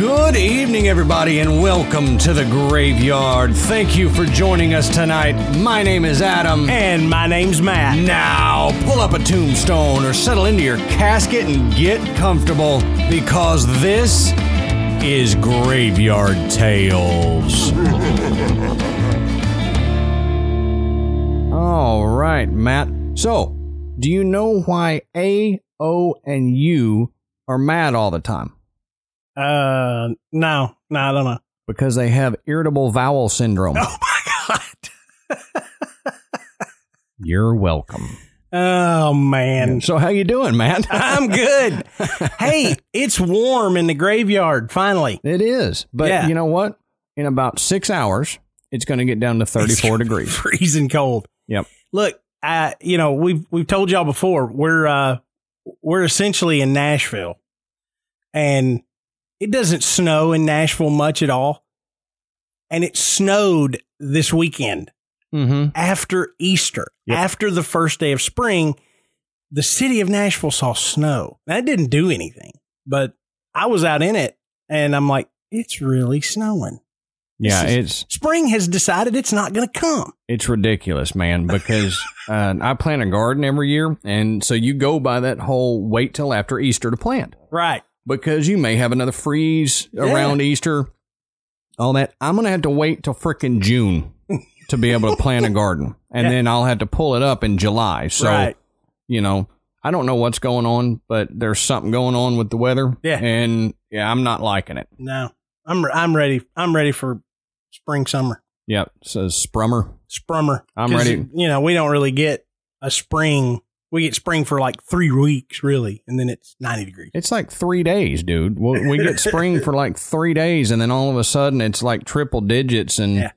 Good evening, everybody, and welcome to the graveyard. Thank you for joining us tonight. My name is Adam. And my name's Matt. Now, pull up a tombstone or settle into your casket and get comfortable because this is Graveyard Tales. All right, Matt. So, do you know why A, O, and U are mad all the time? Uh, no, no, I don't know. Because they have irritable bowel syndrome. Oh my god. You're welcome. Oh man. So how you doing, Matt? I'm good. hey, it's warm in the graveyard finally. It is. But Yeah. you know what? In about six hours, it's going to get down to 34 degrees. Freezing cold. Yep. Look, I you know, we've we've told y'all before, we're uh we're essentially in Nashville. And it doesn't snow in Nashville much at all. And it snowed this weekend. Mm-hmm. after Easter, Yep. after the first day of spring, the city of Nashville saw snow. That didn't do anything, but I was out in it and I'm like, it's really snowing. Yeah, is- it's Spring has decided it's not going to come. it's ridiculous, man. Because uh, I plant a garden every year, and so you go by that whole wait till after Easter to plant Right. Because you may have another freeze around Easter. All that I'm gonna have to wait till frickin' June to be able to plant a garden, and Yeah. then I'll have to pull it up in July. So right. you know, I don't know what's going on, but there's something going on with the weather. Yeah. And yeah, I'm not liking it. No, I'm, I'm ready. I'm ready for spring, summer, Yep. Says Sprummer. sprummer. I'm ready. You know, we don't really get a spring. We get spring for like three weeks, really, and then it's 90 degrees. It's like three days, dude. We, we get spring for like three days, and then all of a sudden it's like triple digits, and Yeah.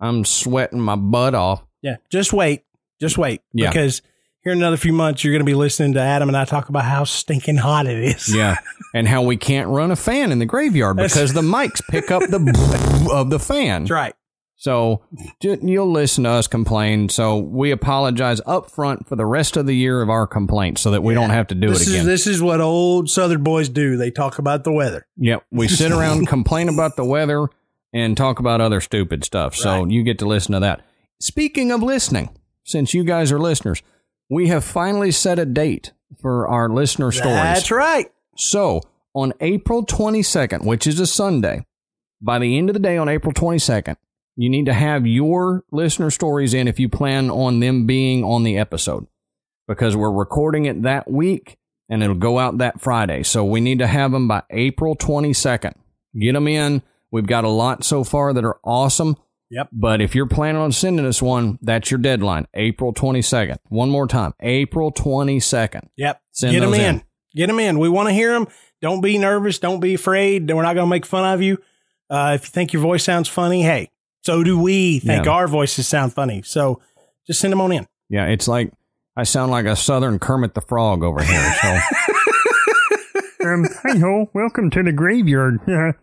I'm sweating my butt off. Yeah, just wait. Just wait. Yeah. Because here in another few months, you're going to be listening to Adam and I talk about how stinking hot it is. Yeah. and how we can't run a fan in the graveyard because the mics pick up the of the fan. That's right. So you'll listen to us complain. So we apologize up front for the rest of the year of our complaints so that we don't have to do This it again. is this is what old Southern boys do. They talk about the weather. Yep. We sit around, complain about the weather, and talk about other stupid stuff. So Right. you get to listen to that. Speaking of listening, since you guys are listeners, we have finally set a date for our listener stories. That's right. So on April 22nd, which is a Sunday, by the end of the day on April 22nd, you need to have your listener stories in if you plan on them being on the episode because we're recording it that week and it'll go out that Friday. So we need to have them by April 22nd. Get them in. We've got a lot so far that are awesome. Yep. But if you're planning on sending us one, that's your deadline, April 22nd. One more time, April 22nd. Yep. Send Get them in. in. Get them in. We want to hear them. Don't be nervous. Don't be afraid. We're not going to make fun of you. Uh, if you think your voice sounds funny, hey, so do we think Yeah. our voices sound funny. So just send them on in. Yeah, it's like I sound like a southern Kermit the Frog over here. So Um, hey ho, welcome to the graveyard.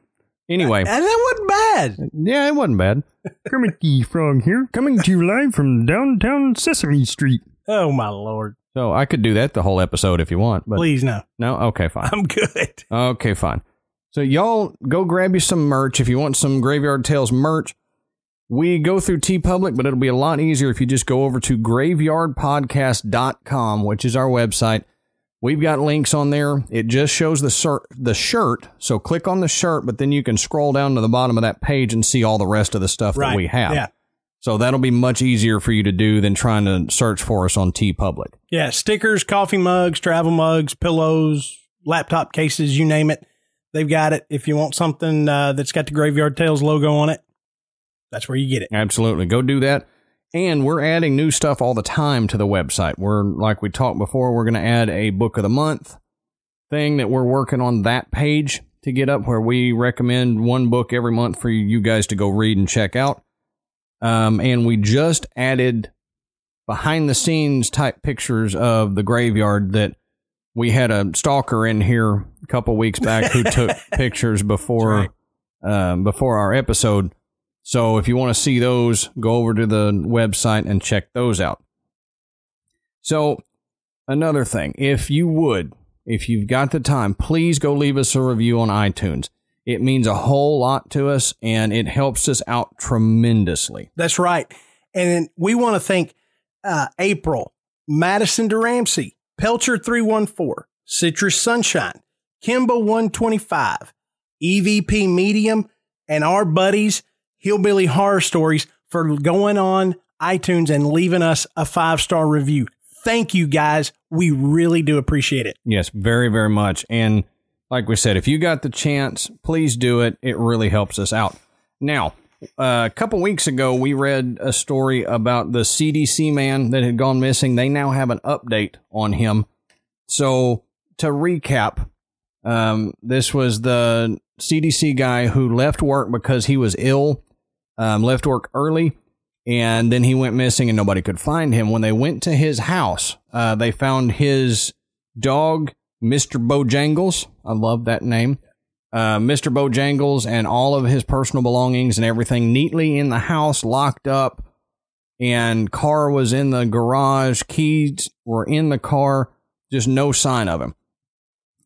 Anyway, And that wasn't bad. yeah, it wasn't bad. Kermit the Frog here, coming to you live from downtown Sesame Street. Oh, my Lord. So I could do that the whole episode if you want, but Please, no. no, okay, fine. I'm good. Okay, fine. So y'all go grab you some merch if you want some Graveyard Tales merch. We go through TeePublic, but it'll be a lot easier if you just go over to graveyardpodcast.com, which is our website. We've got links on there. It just shows the shirt, the shirt. So click on the shirt, but then you can scroll down to the bottom of that page and see all the rest of the stuff Right. that we have. Yeah. So that'll be much easier for you to do than trying to search for us on TeePublic. Yeah, stickers, coffee mugs, travel mugs, pillows, laptop cases, you name it. They've got it. If you want something uh, that's got the Graveyard Tales logo on it, that's where you get it. Absolutely. Go do that. And we're adding new stuff all the time to the website. We're, like we talked before, we're going to add a book of the month. thing that we're working on that page to get up where we recommend one book every month for you guys to go read and check out. Um, and we just added behind the scenes type pictures of the graveyard that we had a stalker in here a couple weeks back who took pictures before um, before our episode. So if you want to see those, go over to the website and check those out. So another thing, if you would, if you've got the time, please go leave us a review on iTunes. It means a whole lot to us and it helps us out tremendously. That's right. And we want to thank uh, April, Madison DeRamsey, Pelcher 314, Citrus Sunshine, Kimbo 125, EVP Medium, and our buddies, Hillbilly Horror Stories, for going on iTunes and leaving us a five star review. Thank you guys. We really do appreciate it. Yes, very, very much. And like we said, if you got the chance, please do it. It really helps us out. Now, uh, a couple weeks ago, we read a story about the CDC man that had gone missing. They now have an update on him. So, to recap, um, this was the CDC guy who left work because he was ill, um, left work early, and then he went missing and nobody could find him. When they went to his house, uh, they found his dog, Mr. Bojangles. I love that name. Uh, Mr. Bojangles and all of his personal belongings and everything neatly in the house, locked up. And car was in the garage. Keys were in the car. Just no sign of him.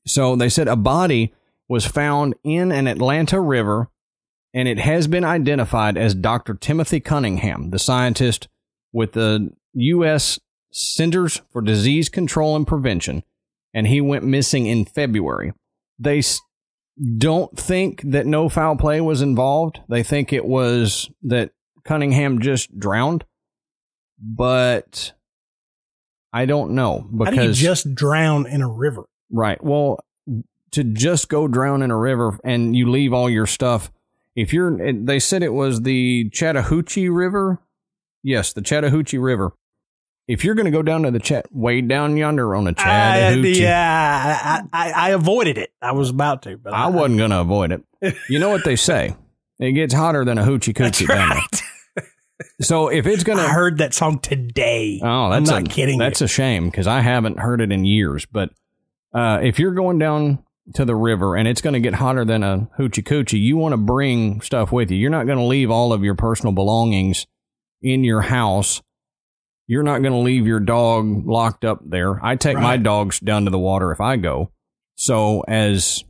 So they said a body was found in an Atlanta river, and it has been identified as Dr. Timothy Cunningham, the scientist with the U.S. Centers for Disease Control and Prevention, and he went missing in February. They don't think that no foul play was involved. They think it was that Cunningham just drowned, but I don't know because How do you just drown in a river? Right. Well, to just go drown in a river and you leave all your stuff. If you're, they said it was the Chattahoochee River. Yes, the Chattahoochee River. If you're going to go down to the chat, way down yonder on the Chattahoochee, yeah, I, I, I avoided it. I was about to, but I wasn't going to avoid it. You know what they say? It gets hotter than a hoochie coochie down there. So if it's going I to, heard that song today. oh, that's I'm not a, kidding. That's you. a shame because I haven't heard it in years. But uh, if you're going down to the river and it's going to get hotter than a hoochie coochie, you want to bring stuff with you. You're not going to leave all of your personal belongings in your house. You're not going to leave your dog locked up there. I take my dogs down to the water if I go. So as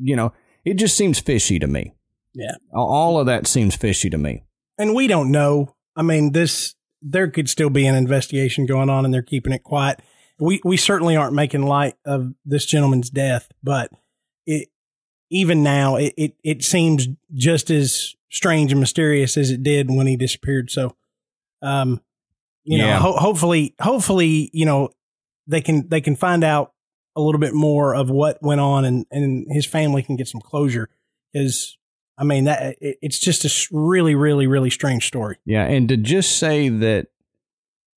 you know, it just seems fishy to me. Yeah. All of that seems fishy to me. and we don't know. I mean, this there could still be an investigation going on, and they're keeping it quiet. We we certainly aren't making light of this gentleman's death, but it even now it it, it seems just as strange and mysterious as it did when he disappeared. So, um, you Yeah. know, ho- hopefully, hopefully, you know, they can they can find out a little bit more of what went on, and and his family can get some closure. Because I mean, that it, it's just a really, really, really strange story. Yeah, and to just say that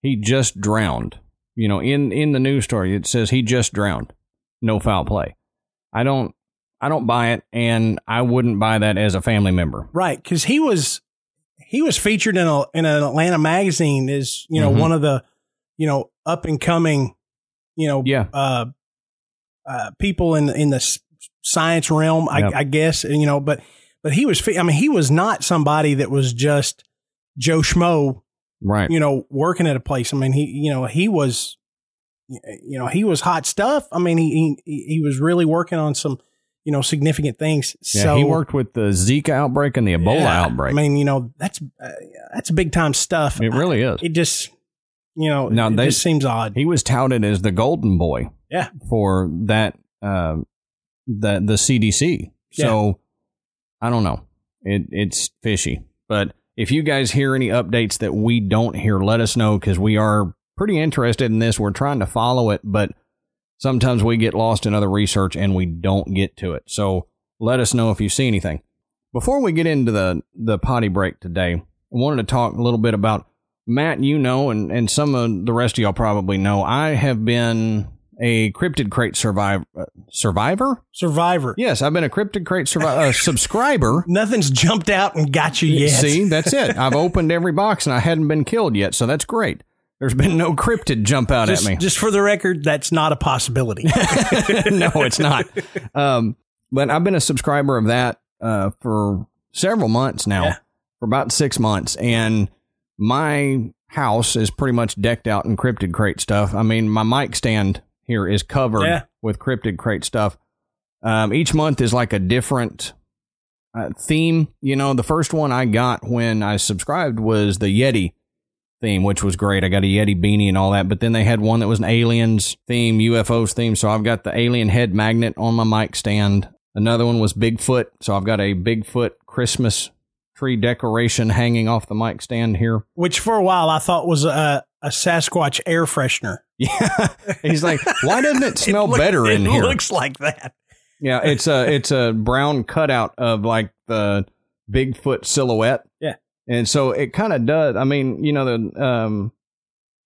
he just drowned, you know, in in the news story it says he just drowned, no foul play. I don't I don't buy it, and I wouldn't buy that as a family member. Right, because he was he was featured in a in an Atlanta magazine as you know Mhm. one of the you know up and coming you know Yeah. uh, uh, people in in the science realm, I, Yep. I guess you know, but but he was fe- I mean he was not somebody that was just Joe Schmo Right. you know working at a place. I mean he you know he was you know he was hot stuff. I mean he he, he was really working on some you know significant things. Yeah, so he worked with the Zika outbreak and the Ebola yeah. outbreak. I mean, you know, that's uh, that's big time stuff. it really is. it just, you know, Now, it they- just seems odd. He was touted as the golden boy. Yeah. For that, uh, the the CDC. So I don't know. It it's fishy. But if you guys hear any updates that we don't hear, let us know because we are pretty interested in this. We're trying to follow it, but sometimes we get lost in other research and we don't get to it. So let us know if you see anything. Before we get into the the potty break today, I wanted to talk a little bit about Matt. You know, and and some of the rest of y'all probably know. I have been a cryptid crate survivor. Uh, survivor? Survivor. Yes, I've been a cryptid crate survivor uh, subscriber. Nothing's jumped out and got you yet. See, that's it. I've opened every box and I hadn't been killed yet, so that's great. There's been no cryptid jump out just, at me. just for the record, that's not a possibility. no, it's not. Um, but I've been a subscriber of that uh, for several months now, Yeah. for about six months, and my house is pretty much decked out in cryptid crate stuff. I mean, my mic stand here is covered Yeah. with cryptid crate stuff. Um, each month is like a different uh, theme. You know, the first one I got when I subscribed was the Yeti theme, which was great. I got a Yeti beanie and all that. But then they had one that was an aliens theme, UFOs theme. So I've got the alien head magnet on my mic stand. Another one was Bigfoot. So I've got a Bigfoot Christmas tree decoration hanging off the mic stand here. Which for a while I thought was a, a Sasquatch air freshener. Yeah. He's like, why doesn't it smell look- better in here? it looks like that. Yeah, it's a it's a brown cutout of like the Bigfoot silhouette. Yeah. and so it kind of does. I mean, you know, the um,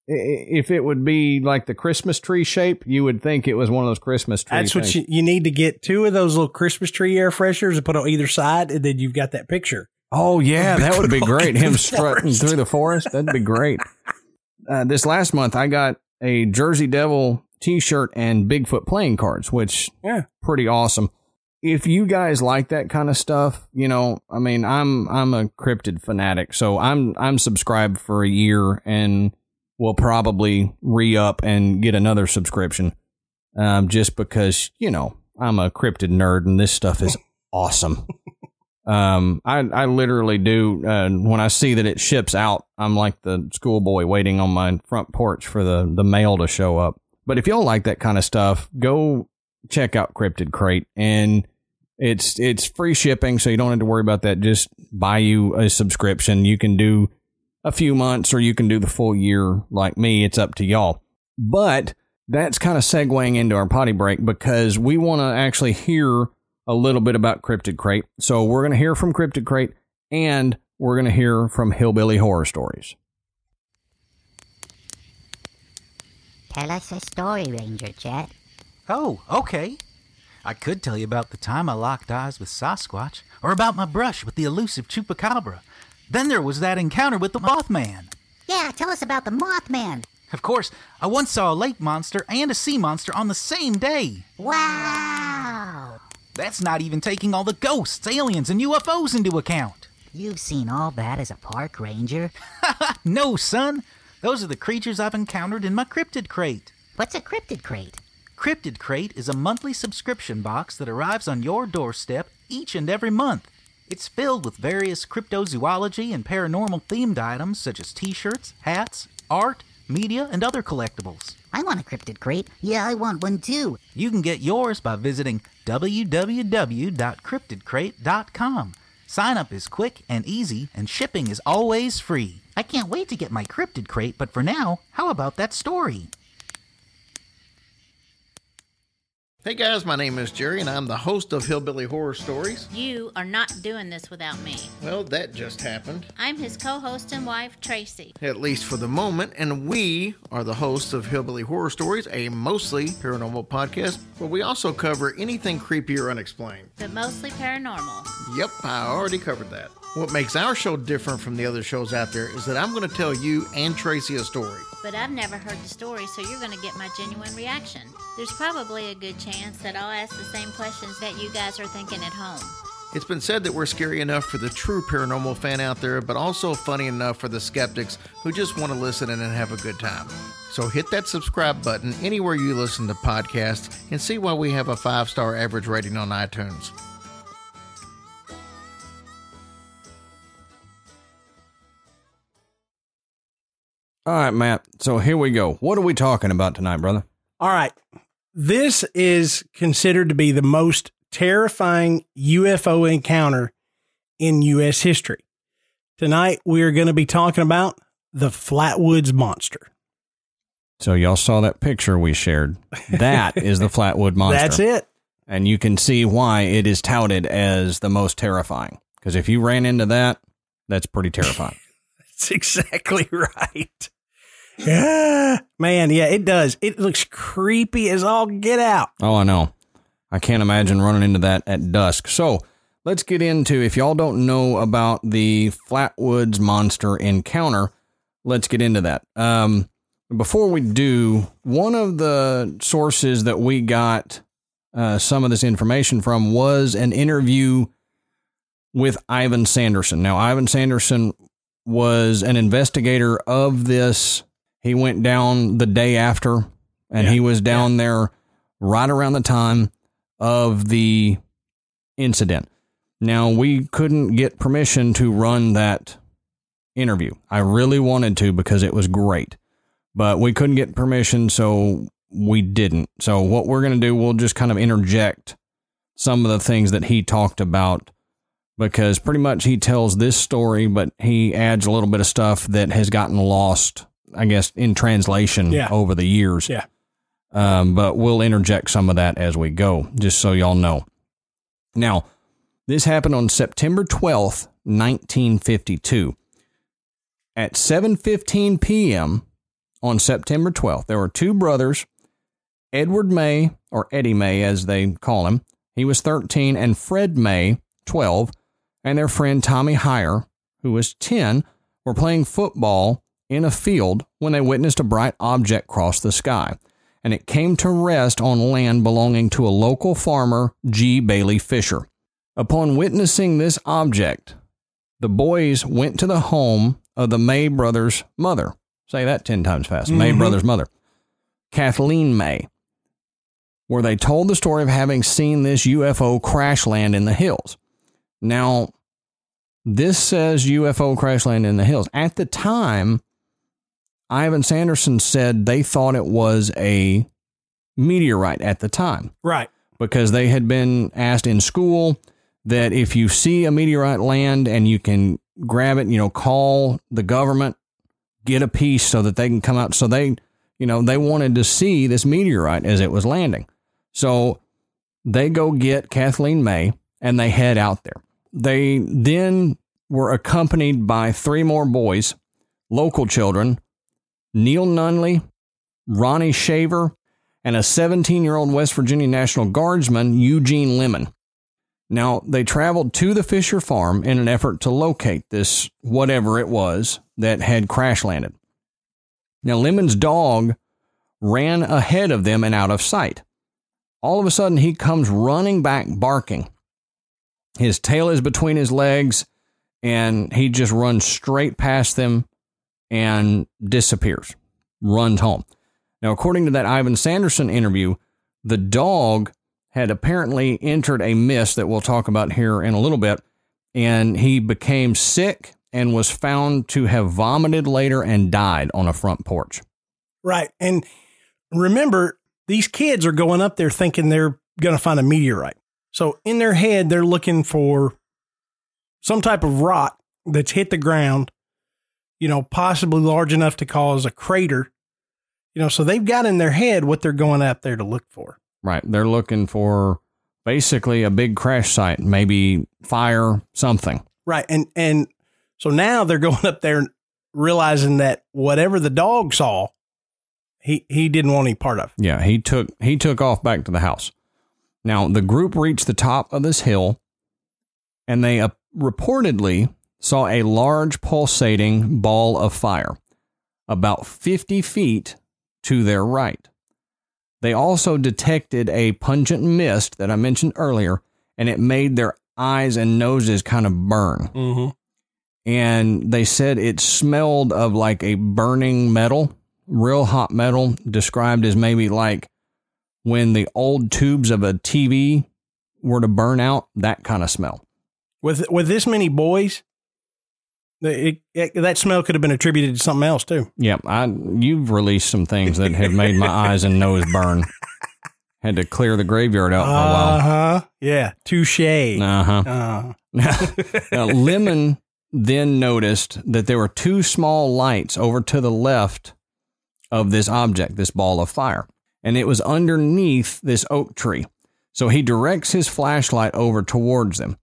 if it would be like the Christmas tree shape, you would think it was one of those Christmas trees. That's what you, you need to get two of those little Christmas tree air fresheners and put on either side, and then you've got that picture. Oh yeah, that would be great. Him strutting through the forest. That'd be great. Uh, this last month, I got a Jersey Devil T-shirt and Bigfoot playing cards, which Yeah. pretty awesome. If you guys like that kind of stuff, you know, I mean, I'm I'm a cryptid fanatic, so I'm I'm subscribed for a year and will probably re up and get another subscription, um, just because you know I'm a cryptid nerd and this stuff is awesome. Um, I I literally do uh, when I see that it ships out, I'm like the schoolboy waiting on my front porch for the the mail to show up. But if y'all like that kind of stuff, go check out Cryptid Crate, and it's it's free shipping, so you don't have to worry about that. Just buy you a subscription. You can do a few months, or you can do the full year like me. It's up to y'all. But that's kind of segueing into our potty break because we want to actually hear a little bit about Cryptid Crate. So we're going to hear from Cryptid Crate and we're going to hear from Hillbilly Horror Stories. Tell us a story, Ranger Chet. Oh, okay. I could tell you about the time I locked eyes with Sasquatch, or about my brush with the elusive Chupacabra. Then there was that encounter with the Mothman. Yeah, tell us about the Mothman. Of course, I once saw a lake monster and a sea monster on the same day. Wow! That's not even taking all the ghosts, aliens, and UFOs into account. You've seen all that as a park ranger? No, son. Those are the creatures I've encountered in my cryptid crate. What's a cryptid crate? Cryptid Crate is a monthly subscription box that arrives on your doorstep each and every month. It's filled with various cryptozoology and paranormal themed items such as t shirts, hats, art, media, and other collectibles. I want a cryptid crate. Yeah, I want one too. You can get yours by visiting www.cryptidcrate.com. Sign up is quick and easy, and shipping is always free. I can't wait to get my Cryptid Crate, but for now, how about that story? Hey guys, my name is Jerry and I'm the host of Hillbilly Horror Stories. You are not doing this without me. Well, that just happened, I'm his co host and wife, Tracy. at least for the moment, and we are the hosts of Hillbilly Horror Stories, a mostly paranormal podcast, but we also cover anything creepy or unexplained. but mostly paranormal. Yep, I already covered that. What makes our show different from the other shows out there is that I'm going to tell you and Tracy a story. But I've never heard the story, so you're going to get my genuine reaction. There's probably a good chance that I'll ask the same questions that you guys are thinking at home. It's been said that we're scary enough for the true paranormal fan out there, but also funny enough for the skeptics who just want to listen in and have a good time. So hit that subscribe button anywhere you listen to podcasts and see why we have a five star average rating on iTunes. All right, Matt. So here we go. What are we talking about tonight, brother? All right. This is considered to be the most terrifying UFO encounter in U.S. history. Tonight, we are going to be talking about the Flatwoods Monster. So y'all saw that picture we shared. That is the Flatwood Monster. That's it. And you can see why it is touted as the most terrifying. Because if you ran into that, that's pretty terrifying. That's exactly right. Yeah, man. Yeah, it does. It looks creepy as all get out. Oh, I know. I can't imagine running into that at dusk. So let's get into if y'all don't know about the Flatwoods monster encounter, let's get into that. Um, before we do, one of the sources that we got uh, some of this information from was an interview with Ivan Sanderson. Now, Ivan Sanderson was an investigator of this. He went down the day after, and Yeah. he was down there right around the time of the incident. Now, we couldn't get permission to run that interview. I really wanted to because it was great, but we couldn't get permission, so we didn't. So, what we're going to do, we'll just kind of interject some of the things that he talked about because pretty much he tells this story, but he adds a little bit of stuff that has gotten lost, I guess, in translation Yeah. over the years. Yeah. Um, but we'll interject some of that as we go, just so y'all know. Now, this happened on September 12th, 1952. At 7:15 p.m. on September 12th, there were two brothers, Edward May or Eddie May as they call him. He was 13 and Fred May, 12, and their friend Tommy Hyer, who was 10, were playing football in a field when they witnessed a bright object cross the sky, and it came to rest on land belonging to a local farmer, G. Bailey Fisher. Upon witnessing this object, the boys went to the home of the May brothers' mother. Say that 10 times fast. May Mhm. brothers' mother, Kathleen May, where they told the story of having seen this UFO crash land in the hills. Now, this says UFO crash land in the hills. At the time, Ivan Sanderson said they thought it was a meteorite at the time Right. because they had been asked in school that if you see a meteorite land and you can grab it, you know, call the government, get a piece so that they can come out. So they, you know, they wanted to see this meteorite as it was landing. So they go get Kathleen May and they head out there. They then were accompanied by three more boys, local children, Neil Nunley, Ronnie Shaver, and a 17 year old West Virginia National Guardsman, Eugene Lemon. Now, they traveled to the Fisher farm in an effort to locate this whatever it was that had crash landed. Now, Lemon's dog ran ahead of them and out of sight. All of a sudden, he comes running back, barking. His tail is between his legs, and he just runs straight past them and disappears, runs home. Now, according to that Ivan Sanderson interview, the dog had apparently entered a mist that we'll talk about here in a little bit, and he became sick and was found to have vomited later and died on a front porch. Right. And remember, these kids are going up there thinking they're going to find a meteorite. So in their head, they're looking for some type of rock that's hit the ground, you know, possibly large enough to cause a crater. You know, so they've got in their head what they're going up there to look for. Right. They're looking for basically a big crash site, maybe fire, something. Right. And and so now they're going up there realizing that whatever the dog saw, he he didn't want any part of. Yeah, he took he took off back to the house. Now the group reached the top of this hill, and they uh, reportedly saw a large pulsating ball of fire, about fifty feet to their right. They also detected a pungent mist that I mentioned earlier, and it made their eyes and noses kind of burn. Mm-hmm. And they said it smelled of like a burning metal, real hot metal, described as maybe like when the old tubes of a TV were to burn out, that kind of smell. With with this many boys, it, it, that smell could have been attributed to something else too. Yep, I you've released some things that have made my eyes and nose burn. Had to clear the graveyard out for a Uh while. huh. Yeah. Touche. Uh huh. Uh, now, Lemon then noticed that there were two small lights over to the left of this object, this ball of fire, and it was underneath this oak tree. So he directs his flashlight over towards them,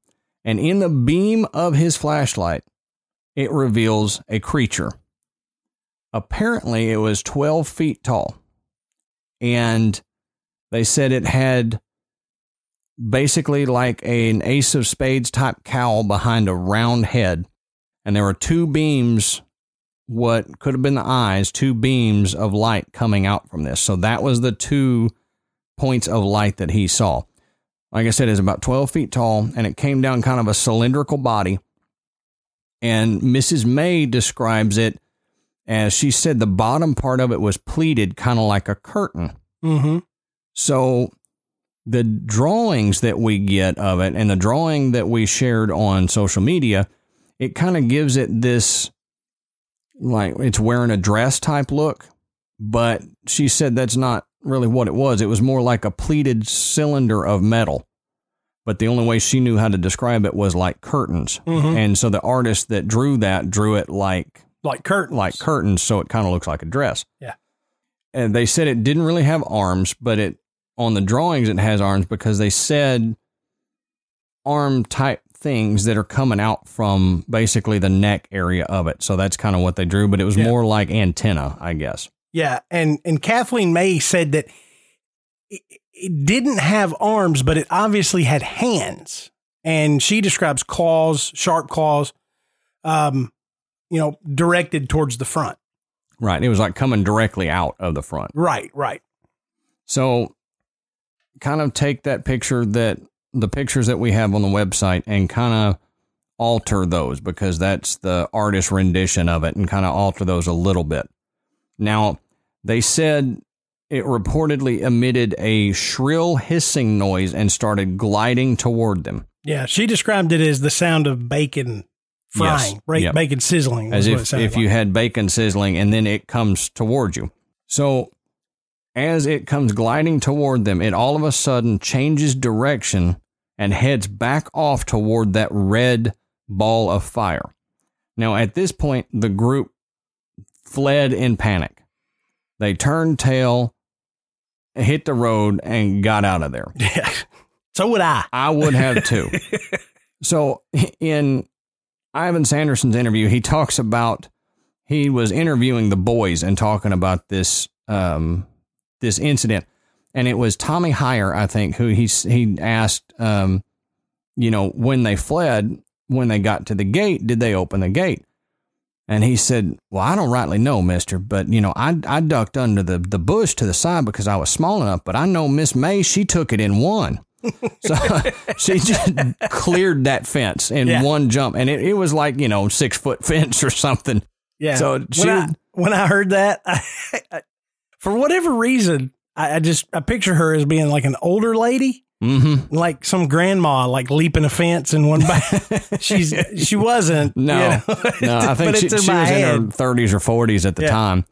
and in the beam of his flashlight, it reveals a creature. apparently it was 12 feet tall. And they said it had basically like an ace of spades type cowl behind a round head. And there were two beams, what could have been the eyes, two beams of light coming out from this. So that was the two points of light that he saw. Like I said, it's about 12 feet tall and it came down kind of a cylindrical body. And Mrs. May describes it as she said the bottom part of it was pleated, kind of like a curtain. Mm-hmm. So the drawings that we get of it and the drawing that we shared on social media, it kind of gives it this like it's wearing a dress type look. But she said that's not really what it was. It was more like a pleated cylinder of metal. But the only way she knew how to describe it was like curtains. Mhm. And so the artist that drew that drew it like Like curtains. like curtains, so it kind of looks like a dress. Yeah. And they said it didn't really have arms, but it on the drawings it has arms because they said arm type things that are coming out from basically the neck area of it. So that's kind of what they drew, but it was Yeah. more like antenna, I guess. Yeah, and and Kathleen May said that it, didn't have arms, but it obviously had hands, and she describes claws, sharp claws, um, you know, directed towards the front. Right. It was like coming directly out of the front. Right, right. So kind of take that picture that the pictures that we have on the website and kind of alter those because that's the artist rendition of it and kind of alter those a little bit. Now, they said it reportedly emitted a shrill hissing noise and started gliding toward them Yeah, she described it as the sound of bacon frying, Yes. ba- Yep. bacon sizzling. as is what it if if you had bacon sizzling and then it comes toward you. So as it comes gliding toward them, it all of a sudden changes direction and heads back off toward that red ball of fire. Now at this point the group fled in panic. They turned tail, hit the road and got out of there. Yeah. So would I. I would have too. so in Ivan Sanderson's interview, he talks about he was interviewing the boys and talking about this um, this incident, and it was Tommy Hyer, I think, who he he asked, um, you know, when they fled, when they got to the gate, did they open the gate? And he said, "Well, I don't rightly know, Mister, but you know, I I ducked under the the bush to the side because I was small enough. But I know Miss May, she took it in one." So she just cleared that fence in Yeah. one jump, and it, it was like you know six foot fence or something. Yeah. So she when I when I heard that, I, I, for whatever reason, I, I just I picture her as being like an older lady, Mm-hmm. like some grandma, like leaping a fence in one back. She's she wasn't. No, you know? no, I think she, she was in her thirties or forties at the Yeah. time.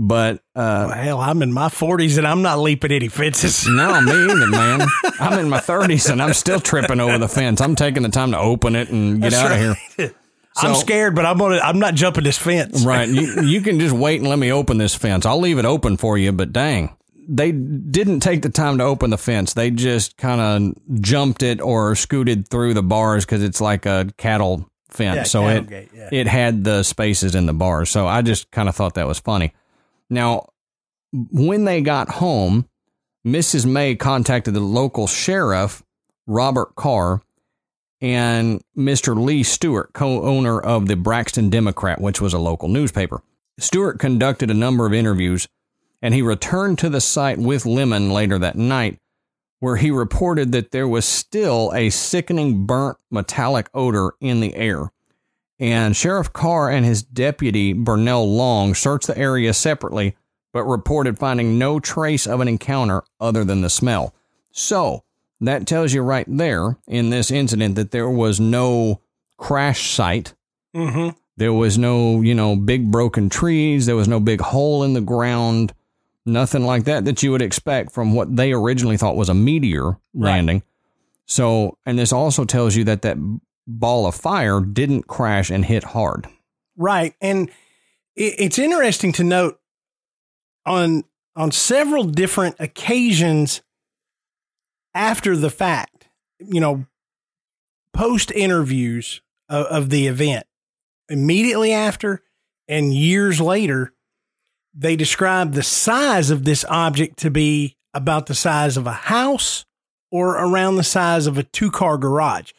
But Well, uh, hell, I'm in my forties and I'm not leaping any fences. no, me either, man. I'm in my thirties and I'm still tripping over the fence. I'm taking the time to open it and get That's out of right. here. I'm scared, but I'm gonna. I'm not jumping this fence. Right. You, you can just wait and let me open this fence. I'll leave it open for you, but dang. They didn't take the time to open the fence. They just kind of jumped it or scooted through the bars because it's like a cattle fence. Yeah, so cattle it gate, yeah. it had the spaces in the bars. So I just kind of thought that was funny. Now, when they got home, Mrs. May contacted the local sheriff, Robert Carr, and Mr. Lee Stewart, co owner of the Braxton Democrat, which was a local newspaper. Stewart conducted a number of interviews, and he returned to the site with Lemon later that night, where he reported that there was still a sickening burnt metallic odor in the air. And Sheriff Carr and his deputy, Burnell Long, searched the area separately, but reported finding no trace of an encounter other than the smell. So, that tells you right there in this incident that there was no crash site. Mm-hmm. There was no, you know, big broken trees. There was no big hole in the ground. Nothing like that that you would expect from what they originally thought was a meteor landing. So, and this also tells you that that ball of fire didn't crash and hit hard. Right, and it, it's interesting to note on on several different occasions after the fact, you know, post interviews of, of the event, immediately after and years later, they describe the size of this object to be about the size of a house or around the size of a two car garage.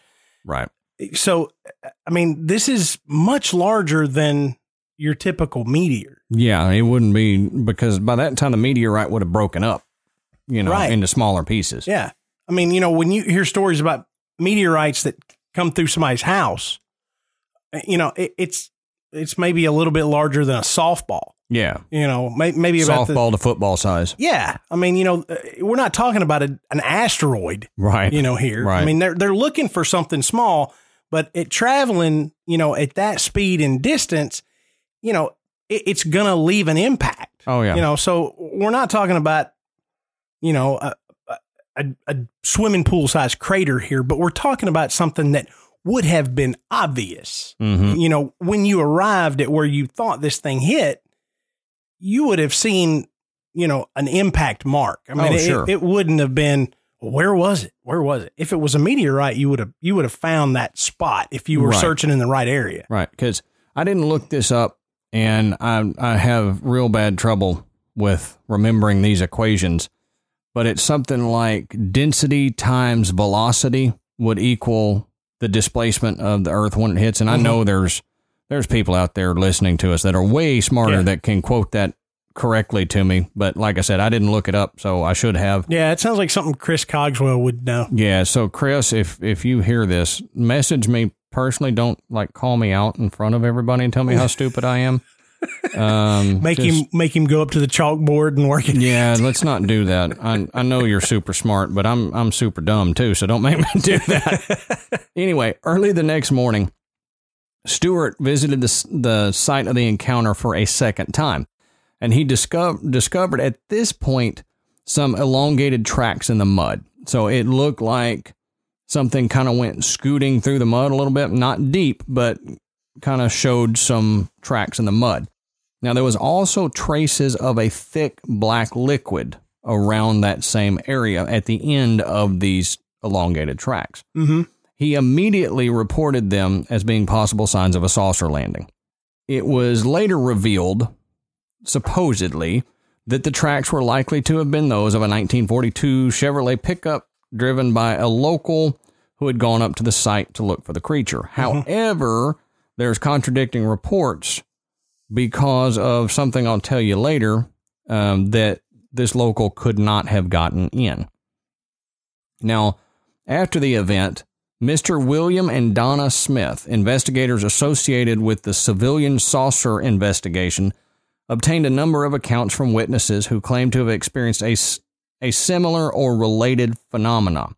Right. So, I mean, this is much larger than your typical meteor. Yeah, it wouldn't be because by that time the meteorite would have broken up, you know, Right. into smaller pieces. Yeah. I mean, you know, when you hear stories about meteorites that come through somebody's house, you know, it, it's it's maybe a little bit larger than a softball. Yeah. You know, may, maybe about the, Softball to football size. Yeah, I mean, you know, uh, we're not talking about a, an asteroid, Right. you know, here. I mean, they're they're looking for something small, but it traveling, you know, at that speed and distance, you know, it, it's gonna leave an impact. Oh, yeah. You know, so we're not talking about, you know, a, a, a swimming pool sized crater here, but we're talking about something that would have been obvious. Mhm. You know, when you arrived at where you thought this thing hit, you would have seen, you know, an impact mark. I mean, Oh, it, sure. it wouldn't have been. Where was it? Where was it? If it was a meteorite, you would have you would have found that spot if you were Right. searching in the right area. Right. Because I didn't look this up and I, I have real bad trouble with remembering these equations, but it's something like density times velocity would equal the displacement of the earth when it hits. And I mm-hmm. know there's, there's people out there listening to us that are way smarter Yeah. that can quote that correctly to me. But like I said, I didn't look it up, so I should have. Yeah, it sounds like something Chris Cogswell would know. Yeah. So Chris, if if you hear this, message me personally. Don't like call me out in front of everybody and tell me how stupid I am. Um, Make just- him make him go up to the chalkboard and work it. Yeah, let's not do that. I I know you're super smart, but I'm I'm super dumb too. So don't make me do that. anyway, early the next morning, Stewart visited the the site of the encounter for a second time, and he discovered discovered at this point some elongated tracks in the mud. So it looked like something kind of went scooting through the mud a little bit, not deep, but kind of showed some tracks in the mud. Now, there was also traces of a thick black liquid around that same area at the end of these elongated tracks. Mm-hmm. He immediately reported them as being possible signs of a saucer landing. It was later revealed, supposedly, that the tracks were likely to have been those of a 1942 Chevrolet pickup driven by a local who had gone up to the site to look for the creature. However, there's contradicting reports because of something I'll tell you later um, that this local could not have gotten in. Now, after the event, Mr. William and Donna Smith, investigators associated with the civilian saucer investigation, obtained a number of accounts from witnesses who claimed to have experienced a, a similar or related phenomena.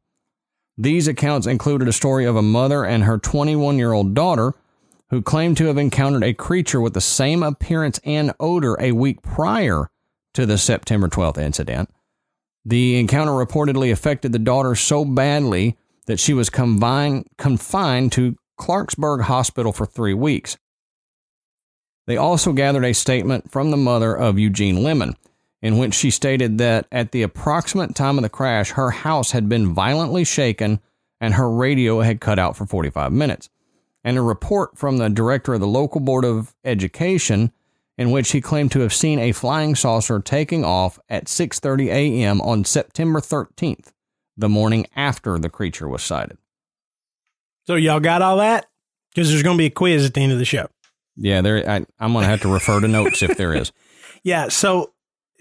These accounts included a story of a mother and her 21 year old daughter who claimed to have encountered a creature with the same appearance and odor a week prior to the September 12th incident. The encounter reportedly affected the daughter so badly that she was confined, confined to Clarksburg Hospital for three weeks. They also gathered a statement from the mother of Eugene Lemon, in which she stated that at the approximate time of the crash, her house had been violently shaken and her radio had cut out for 45 minutes. And a report from the director of the local board of education in which he claimed to have seen a flying saucer taking off at 6:30 a.m. on September 13th, the morning after the creature was sighted. So y'all got all that? Because there's going to be a quiz at the end of the show. Yeah, there. I, I'm going to have to refer to notes if there is. Yeah. So,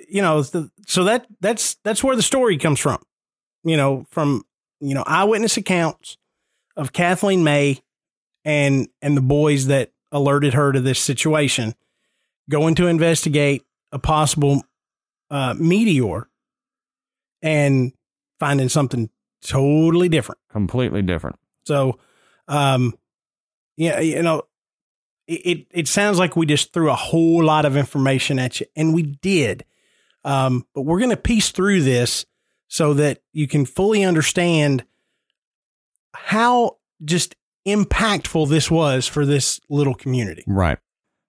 you know, so that that's that's where the story comes from. You know, from you know eyewitness accounts of Kathleen May and and the boys that alerted her to this situation, going to investigate a possible uh, meteor, and finding something totally different. Completely different. So, um, yeah, you know, it, it, it sounds like we just threw a whole lot of information at you, and we did. Um, but we're going to piece through this so that you can fully understand how just impactful this was for this little community. Right.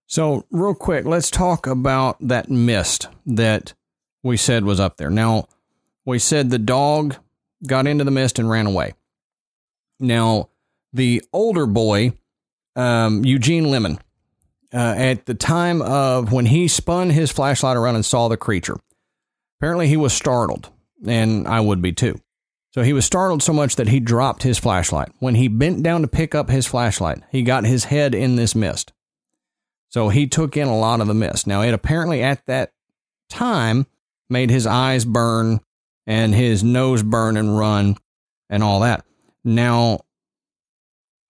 So, real quick, let's talk about that mist that we said was up there. Now, we said the dog got into the mist and ran away. Now, the older boy, um, Eugene Lemon, uh, at the time of when he spun his flashlight around and saw the creature. Apparently, he was startled, and I would be too. So he was startled so much that he dropped his flashlight. When he bent down to pick up his flashlight, he got his head in this mist. So he took in a lot of the mist. Now, it apparently at that time made his eyes burn and his nose burn and run and all that. Now,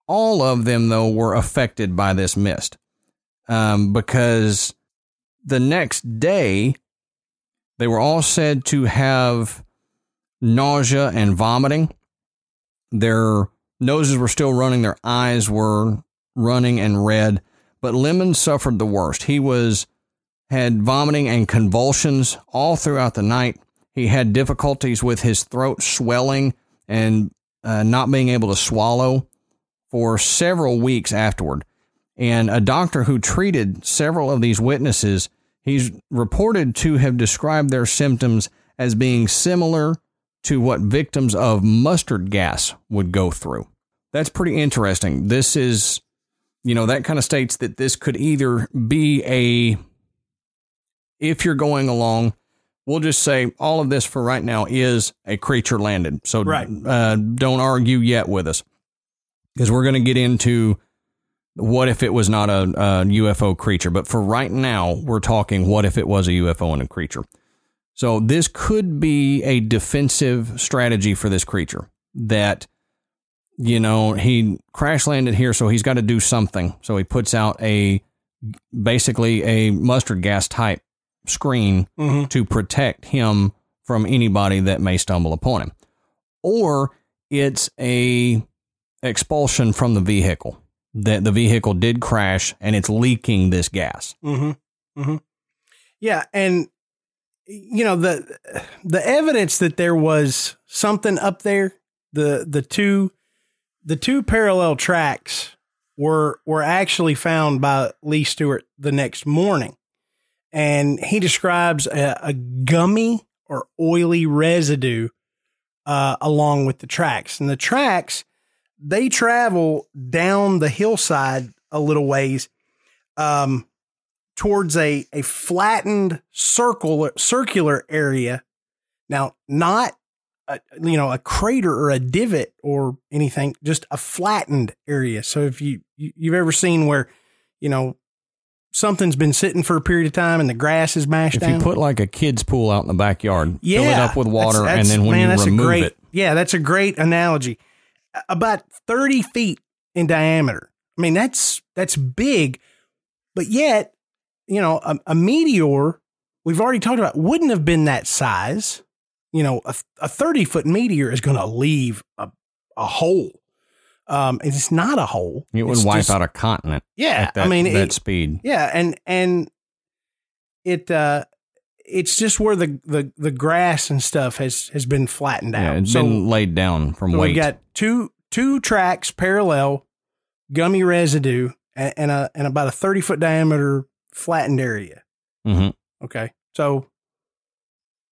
all of them, though, were affected by this mist um, because the next day they were all said to have nausea and vomiting. Their noses were still running, their eyes were running and red, but Lemon suffered the worst. He was had vomiting and convulsions all throughout the night. He had difficulties with his throat swelling and uh, not being able to swallow for several weeks afterward. And a doctor who treated several of these witnesses, he's reported to have described their symptoms as being similar to what victims of mustard gas would go through. That's pretty interesting. This is, you know, that kind of states that this could either be a, if you're going along, we'll just say all of this for right now is a creature landed. So Right. uh, don't argue yet with us because we're going to get into what if it was not a, a UFO creature. But for right now, we're talking what if it was a UFO and a creature. So this could be a defensive strategy for this creature that you know he crash landed here so he's got to do something so he puts out a basically a mustard gas type screen Mhm. to protect him from anybody that may stumble upon him or it's a expulsion from the vehicle that the vehicle did crash and it's leaking this gas Mm-hmm. Mm-hmm. Yeah, and you know the the evidence that there was something up there, the the two the two parallel tracks were were actually found by Lee Stewart the next morning, and he describes a, a gummy or oily residue uh, along with the tracks, and the tracks they travel down the hillside a little ways. Um, towards a, a flattened circle circular area. Now, not a, you know a crater or a divot or anything, just a flattened area. So if you, you you've ever seen where you know something's been sitting for a period of time and the grass is mashed up. if down, you put like a kid's pool out in the backyard fill it up with water that's- and then when man, you that's a remove great, it yeah, that's a great analogy. About thirty feet in diameter. I mean, that's that's big, but yet, you know, a, a meteor we've already talked about wouldn't have been that size. You know, a, a thirty foot meteor is going to leave a a hole. Um, it's not a hole. it would It's wipe just- out a continent Yeah, at that, I mean, that it- speed yeah, and and it uh it's just where the the the grass and stuff has has been flattened out. yeah it's so been laid down from so weight we got two two tracks parallel, gummy residue, and, and a and about a thirty foot diameter flattened area. hmm Okay, so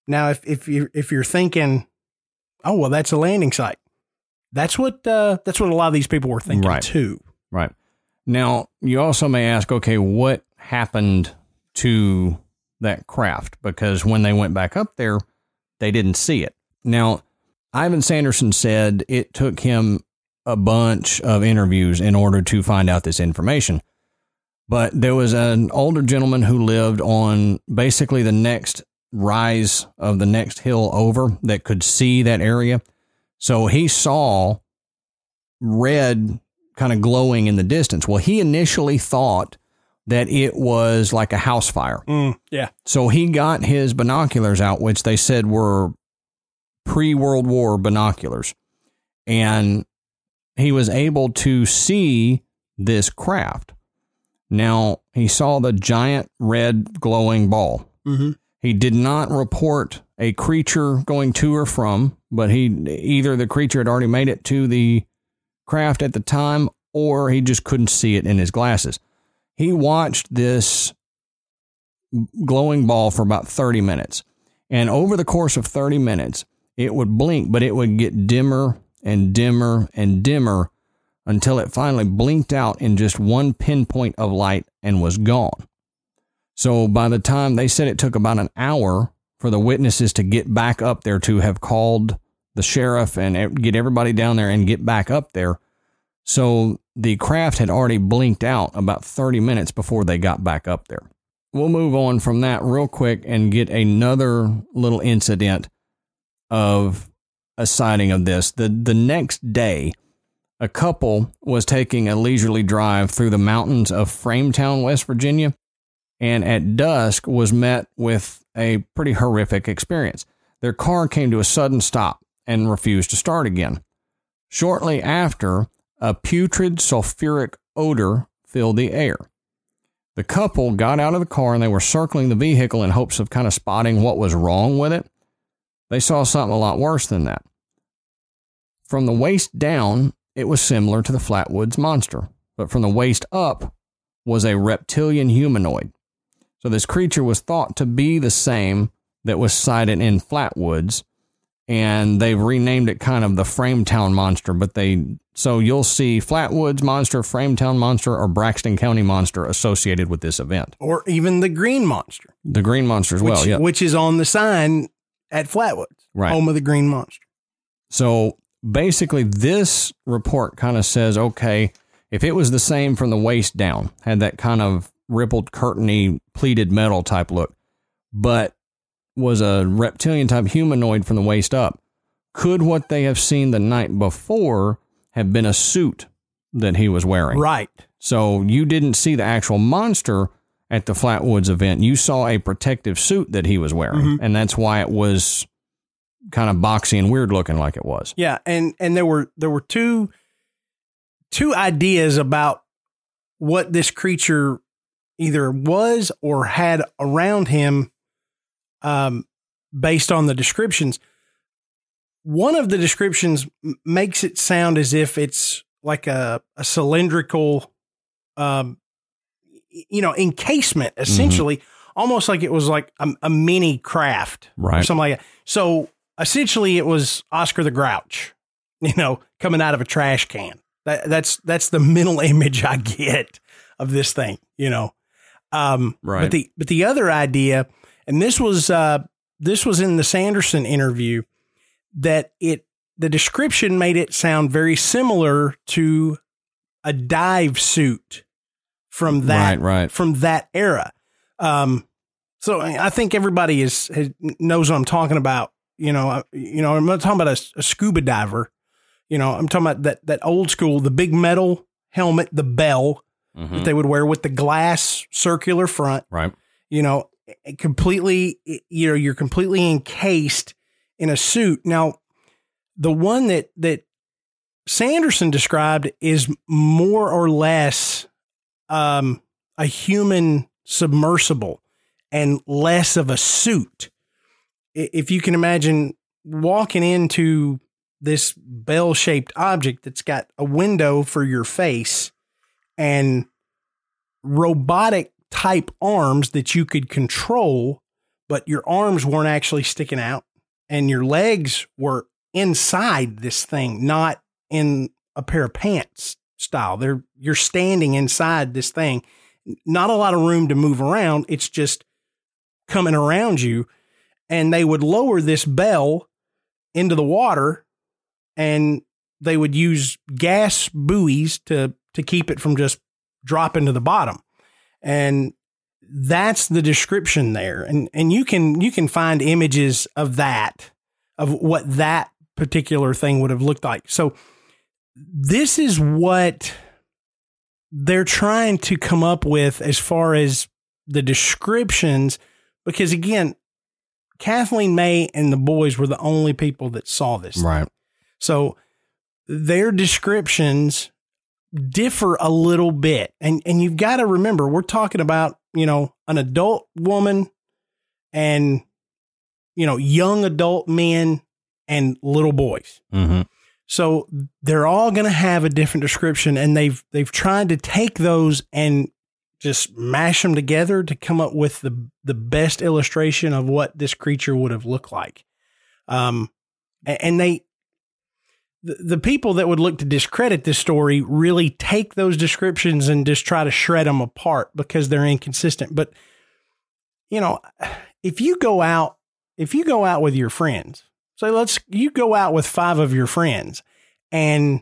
now if if you if you're thinking, oh well, that's a landing site. That's what uh, that's what a lot of these people were thinking Right. too. Right. Now, you also may ask, okay, what happened to that craft? Because when they went back up there, they didn't see it. Now, Ivan Sanderson said it took him a bunch of interviews in order to find out this information. But there was an older gentleman who lived on basically the next rise of the next hill over that could see that area. So he saw red kind of glowing in the distance. Well, he initially thought that it was like a house fire. Mm, yeah, So he got his binoculars out, which they said were pre World War binoculars. And he was able to see this craft. Now, he saw the giant red glowing ball. Mhm. He did not report a creature going to or from, but he either the creature had already made it to the craft at the time or he just couldn't see it in his glasses. He watched this glowing ball for about 30 minutes. And over the course of 30 minutes, it would blink, but it would get dimmer and dimmer and dimmer until it finally blinked out in just one pinpoint of light and was gone. So by the time they said it took about an hour for the witnesses to get back up there to have called the sheriff and get everybody down there and get back up there. So the craft had already blinked out about 30 minutes before they got back up there. We'll move on from that real quick and get another little incident of a sighting of this. The the next day, a couple was taking a leisurely drive through the mountains of Frametown, West Virginia, and at dusk was met with a pretty horrific experience. Their car came to a sudden stop and refused to start again. Shortly after, a putrid sulfuric odor filled the air. The couple got out of the car and they were circling the vehicle in hopes of kind of spotting what was wrong with it. They saw something a lot worse than that. From the waist down, it was similar to the Flatwoods monster, but from the waist up was a reptilian humanoid. So this creature was thought to be the same that was sighted in Flatwoods, and they've renamed it kind of the Frametown monster. But they so you'll see Flatwoods monster, Frametown monster, or Braxton County monster associated with this event. Or even the green monster, The green monster as which, well, yeah. which is on the sign at Flatwoods, Right. home of the green monster. So basically, this report kind of says okay, if it was the same from the waist down, had that kind of rippled, curtainy, pleated metal type look, but was a reptilian type humanoid from the waist up, could what they have seen the night before have been a suit that he was wearing? Right. So you didn't see the actual monster at the Flatwoods event. You saw a protective suit that he was wearing, mm-hmm. and that's why it was kind of boxy and weird looking like it was. Yeah, and and there were there were two two ideas about what this creature either was or had around him um based on the descriptions. One of the descriptions m- makes it sound as if it's like a, a cylindrical um you know encasement essentially almost like it was like a, a mini craft or Right. something like that. So essentially, it was Oscar the Grouch, you know, coming out of a trash can. That, that's that's the mental image I get of this thing, you know. Um, Right. But the but the other idea, and this was uh, this was in the Sanderson interview, that it the description made it sound very similar to a dive suit from that Right, right. from that era. Um, so I I think everybody is has, knows what I'm talking about. You know, you know, I'm not talking about a, a scuba diver. You know, I'm talking about that that old school, the big metal helmet, the bell that they would wear with the glass circular front. Right. You know, completely. You know, you're completely encased in a suit. Now, the one that that Sanderson described is more or less um, a human submersible and less of a suit. If you can imagine walking into this bell shaped object that's got a window for your face and robotic type arms that you could control, but your arms weren't actually sticking out and your legs were inside this thing, not in a pair of pants style. They're you're standing inside this thing. Not a lot of room to move around. It's just coming around you. And they would lower this bell into the water and they would use gas buoys to to keep it from just dropping to the bottom. And that's the description there. And and you can you can find images of that of what that particular thing would have looked like. So this is what they're trying to come up with as far as the descriptions because again Kathleen May and the boys were the only people that saw this. Right. So their descriptions differ a little bit. And and you've got to remember we're talking about, you know, an adult woman and you know, young adult men and little boys. Mm-hmm. So they're all going to have a different description and they've they've tried to take those and just mash them together to come up with the the best illustration of what this creature would have looked like. Um and they the, the people that would look to discredit this story really take those descriptions and just try to shred them apart because they're inconsistent. But you know, if you go out, if you go out with your friends, say let's you go out with five of your friends, and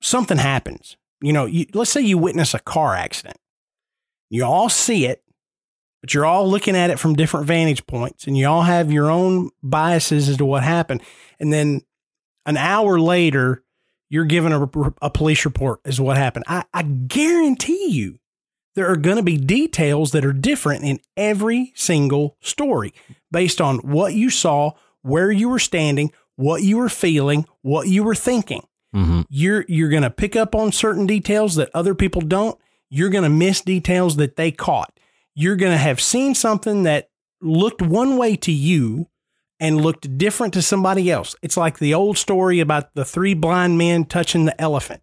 something happens. You know, you, let's say you witness a car accident. You all see it, but you're all looking at it from different vantage points, and you all have your own biases as to what happened. And then an hour later, you're given a, a police report as what happened. I, I guarantee you there are going to be details that are different in every single story based on what you saw, where you were standing, what you were feeling, what you were thinking. Mm-hmm. You're you're going to pick up on certain details that other people don't. You're going to miss details that they caught. You're going to have seen something that looked one way to you and looked different to somebody else. It's like the old story about the three blind men touching the elephant.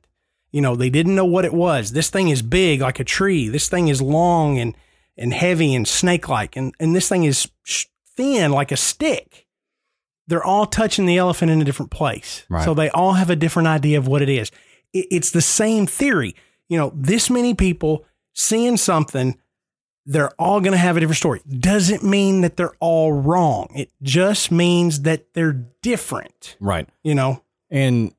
You know, they didn't know what it was. This thing is big like a tree. This thing is long and and heavy and snake like and and this thing is thin like a stick. They're all touching the elephant in a different place. Right. So they all have a different idea of what it is. It, it's the same theory. You know, this many people seeing something they're all going to have a different story. Doesn't mean that they're all wrong. It just means that they're different. Right. You know, And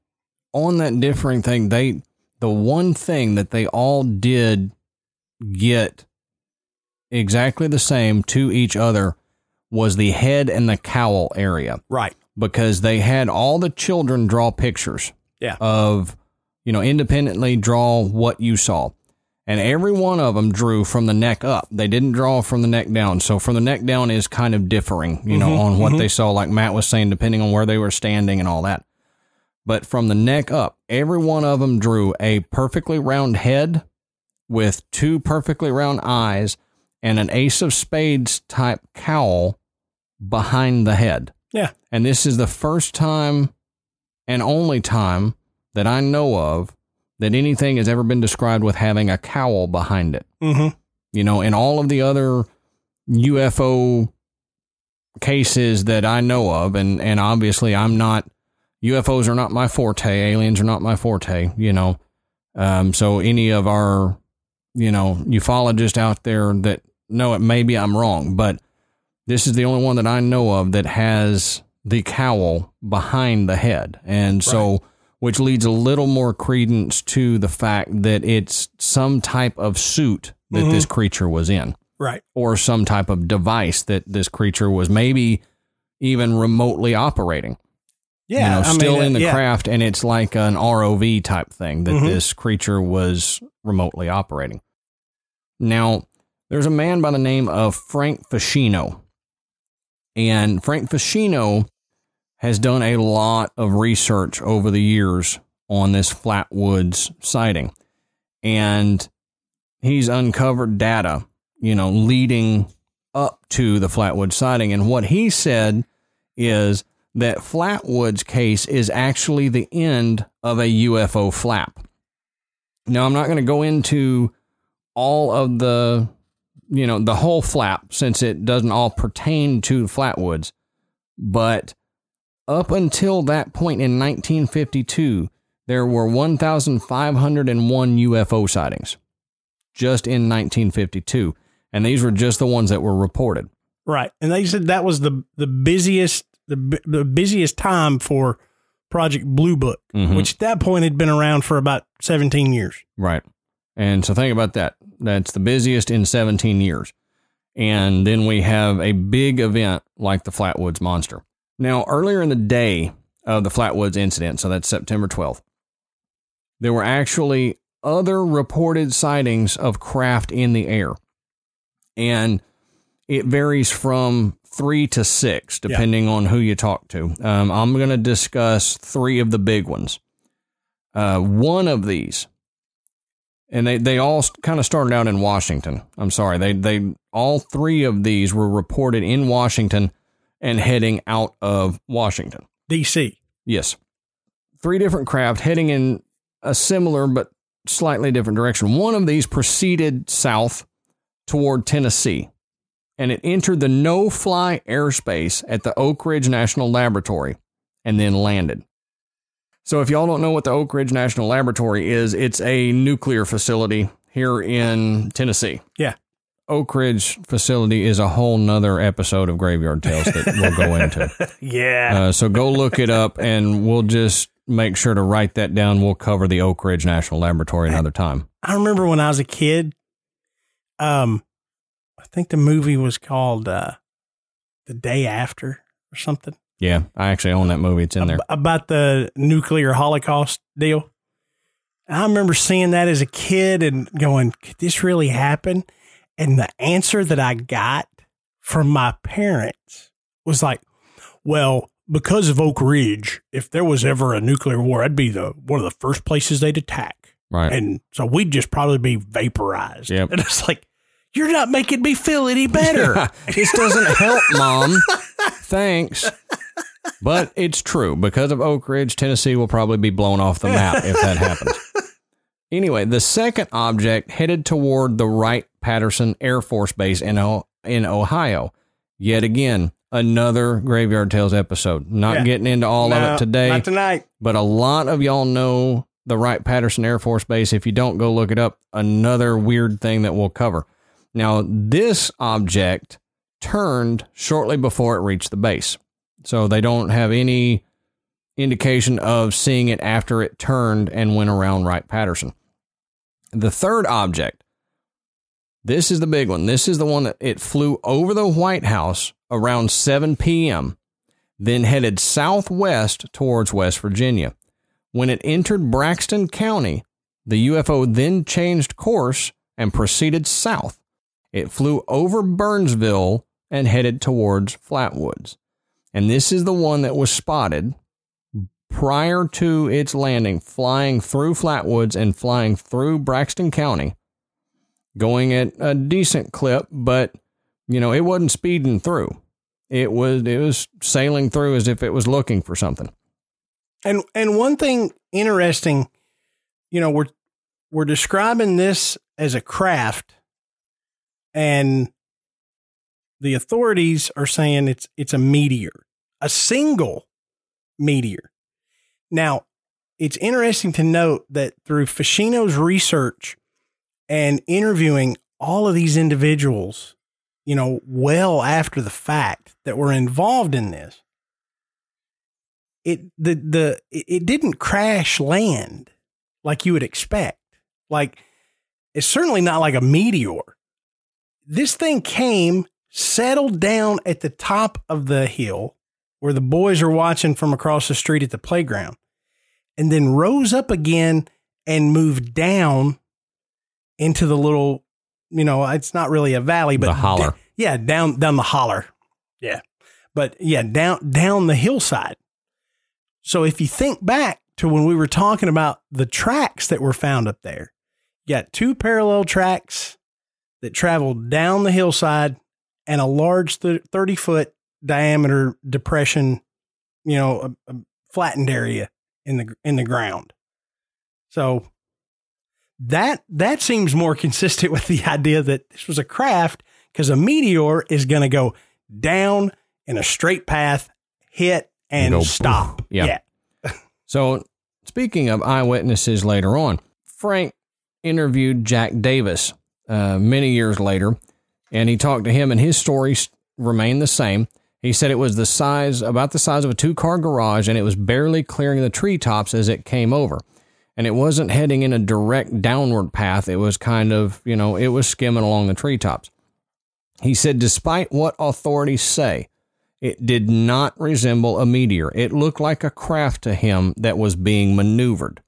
on that differing thing, they the one thing that they all did get exactly the same to each other was the head and the cowl area right? because they had all the children draw pictures Yeah. of you know independently draw what you saw. And every one of them drew from the neck up. They didn't draw from the neck down. So from the neck down is kind of differing you know mm-hmm, on what mm-hmm. they saw like matt was saying depending on where they were standing and all that. But from the neck up every one of them drew a perfectly round head with two perfectly round eyes and an ace of spades type cowl behind the head. Yeah. and this is the first time and only time that I know of that anything has ever been described with having a cowl behind it. Mm-hmm. You know, in all of the other UFO cases that I know of, and, and obviously I'm not, UFOs are not my forte, aliens are not my forte, you know. Um, so any of our, you know, ufologists out there that know it, maybe I'm wrong, but this is the only one that I know of that has the cowl behind the head. And so, which leads a little more credence to the fact that it's some type of suit that this creature was in, Right. or some type of device that this creature was maybe even remotely operating. Yeah. you know, I mean, still uh, in the yeah. craft, and it's like an ROV type thing that Mhm. this creature was remotely operating. Now, there's a man by the name of Frank Feschino. And Frank Feschino has done a lot of research over the years on this Flatwoods sighting. And he's uncovered data, you know, leading up to the Flatwoods sighting. And what he said is that Flatwoods case is actually the end of a UFO flap. Now, I'm not going to go into all of the, you know, the whole flap since it doesn't all pertain to Flatwoods. But up until that point in 1952, there were 1,501 UFO sightings just in 1952. And these were just the ones that were reported. Right. And they said that was the the busiest the the busiest time for Project Blue Book, Mhm. which at that point had been around for about 17 years. Right. And so think about that. That's the busiest in 17 years. And then we have a big event like the Flatwoods Monster. Now, earlier in the day of the Flatwoods incident, so that's September 12th, there were actually other reported sightings of craft in the air. And it varies from three to six, depending on who you talk to. Um, I'm going to discuss three of the big ones. Uh, one of these and they, they all kind of started out in Washington. I'm sorry, they they all three of these were reported in Washington and heading out of Washington. DC. Yes, three different craft heading in a similar but slightly different direction. One of these proceeded south toward Tennessee, and it entered the no-fly airspace at the Oak Ridge National Laboratory, and then landed. So, if y'all don't know what the Oak Ridge National Laboratory is, it's a nuclear facility here in Tennessee. Yeah. Oak Ridge facility is a whole nother episode of Graveyard Tales that we'll go into. Yeah. Uh, so go look it up, and we'll just make sure to write that down. We'll cover the Oak Ridge National Laboratory another time. I remember when I was a kid, um, I think the movie was called uh, The Day After or something Yeah, I actually own that movie. It's in there. about the nuclear holocaust deal. I remember seeing that as a kid and going, could this really happen? And the answer that I got from my parents was like, well, because of Oak Ridge, if there was ever a nuclear war, I'd be the one of the first places they'd attack. Right. And so we'd just probably be vaporized. Yep. And it's like, you're not making me feel any better. this doesn't help, Mom. Thanks. But it's true. Because of Oak Ridge, Tennessee will probably be blown off the map if that happens. Anyway, the second object headed toward the Wright Patterson Air Force Base in, o- in Ohio. Yet again, another Graveyard Tales episode. Not Yeah. getting into all No, of it today. Not tonight. but a lot of y'all know the Wright Patterson Air Force Base. If you don't, go look it up. Another weird thing that we'll cover. Now, this object turned shortly before it reached the base. So they don't have any indication of seeing it after it turned and went around Wright Patterson. The third object, this is the big one. This is the one that it flew over the White House around 7 p.m then headed southwest towards West Virginia. When it entered Braxton County, the UFO then changed course and proceeded south. It flew over Burnsville and headed towards Flatwoods. And this is the one that was spotted prior to its landing, flying through Flatwoods and flying through Braxton County, going at a decent clip, but you know, it wasn't speeding through it was it was sailing through as if it was looking for something. And and one thing interesting, you know, we're we're describing this as a craft, and the authorities are saying it's it's a meteor, a single meteor. Now, it's interesting to note that through Feschino's research and interviewing all of these individuals, you know, well after the fact that were involved in this, it the the it didn't crash land like you would expect. Like it's certainly not like a meteor. This thing came, settled down at the top of the hill where the boys are watching from across the street at the playground, and then rose up again and moved down into the little, you know, it's not really a valley, but The holler. yeah, down down the holler. Yeah. But yeah, down down the hillside. So if you think back to when we were talking about the tracks that were found up there, you got two parallel tracks that traveled down the hillside and a large 30 foot diameter depression, you know, a, a flattened area in the in the ground. So that that seems more consistent with the idea that this was a craft because a meteor is going to go down in a straight path, hit and stop. poof. Yeah. So, speaking of eyewitnesses later on, Frank interviewed Jack Davis uh, many years later, and he talked to him, and his stories remain the same. He said it was the size, about the size of a two car garage, and it was barely clearing the treetops as it came over. And it wasn't heading in a direct downward path. It was kind of, you know, it was skimming along the treetops. He said, despite what authorities say, it did not resemble a meteor. It looked like a craft to him that was being maneuvered.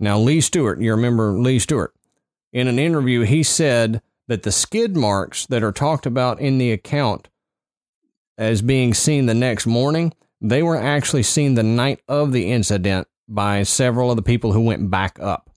Now, Lee Stewart, you remember Lee Stewart? In an interview, he said that the skid marks that are talked about in the account as being seen the next morning, they were actually seen the night of the incident by several of the people who went back up.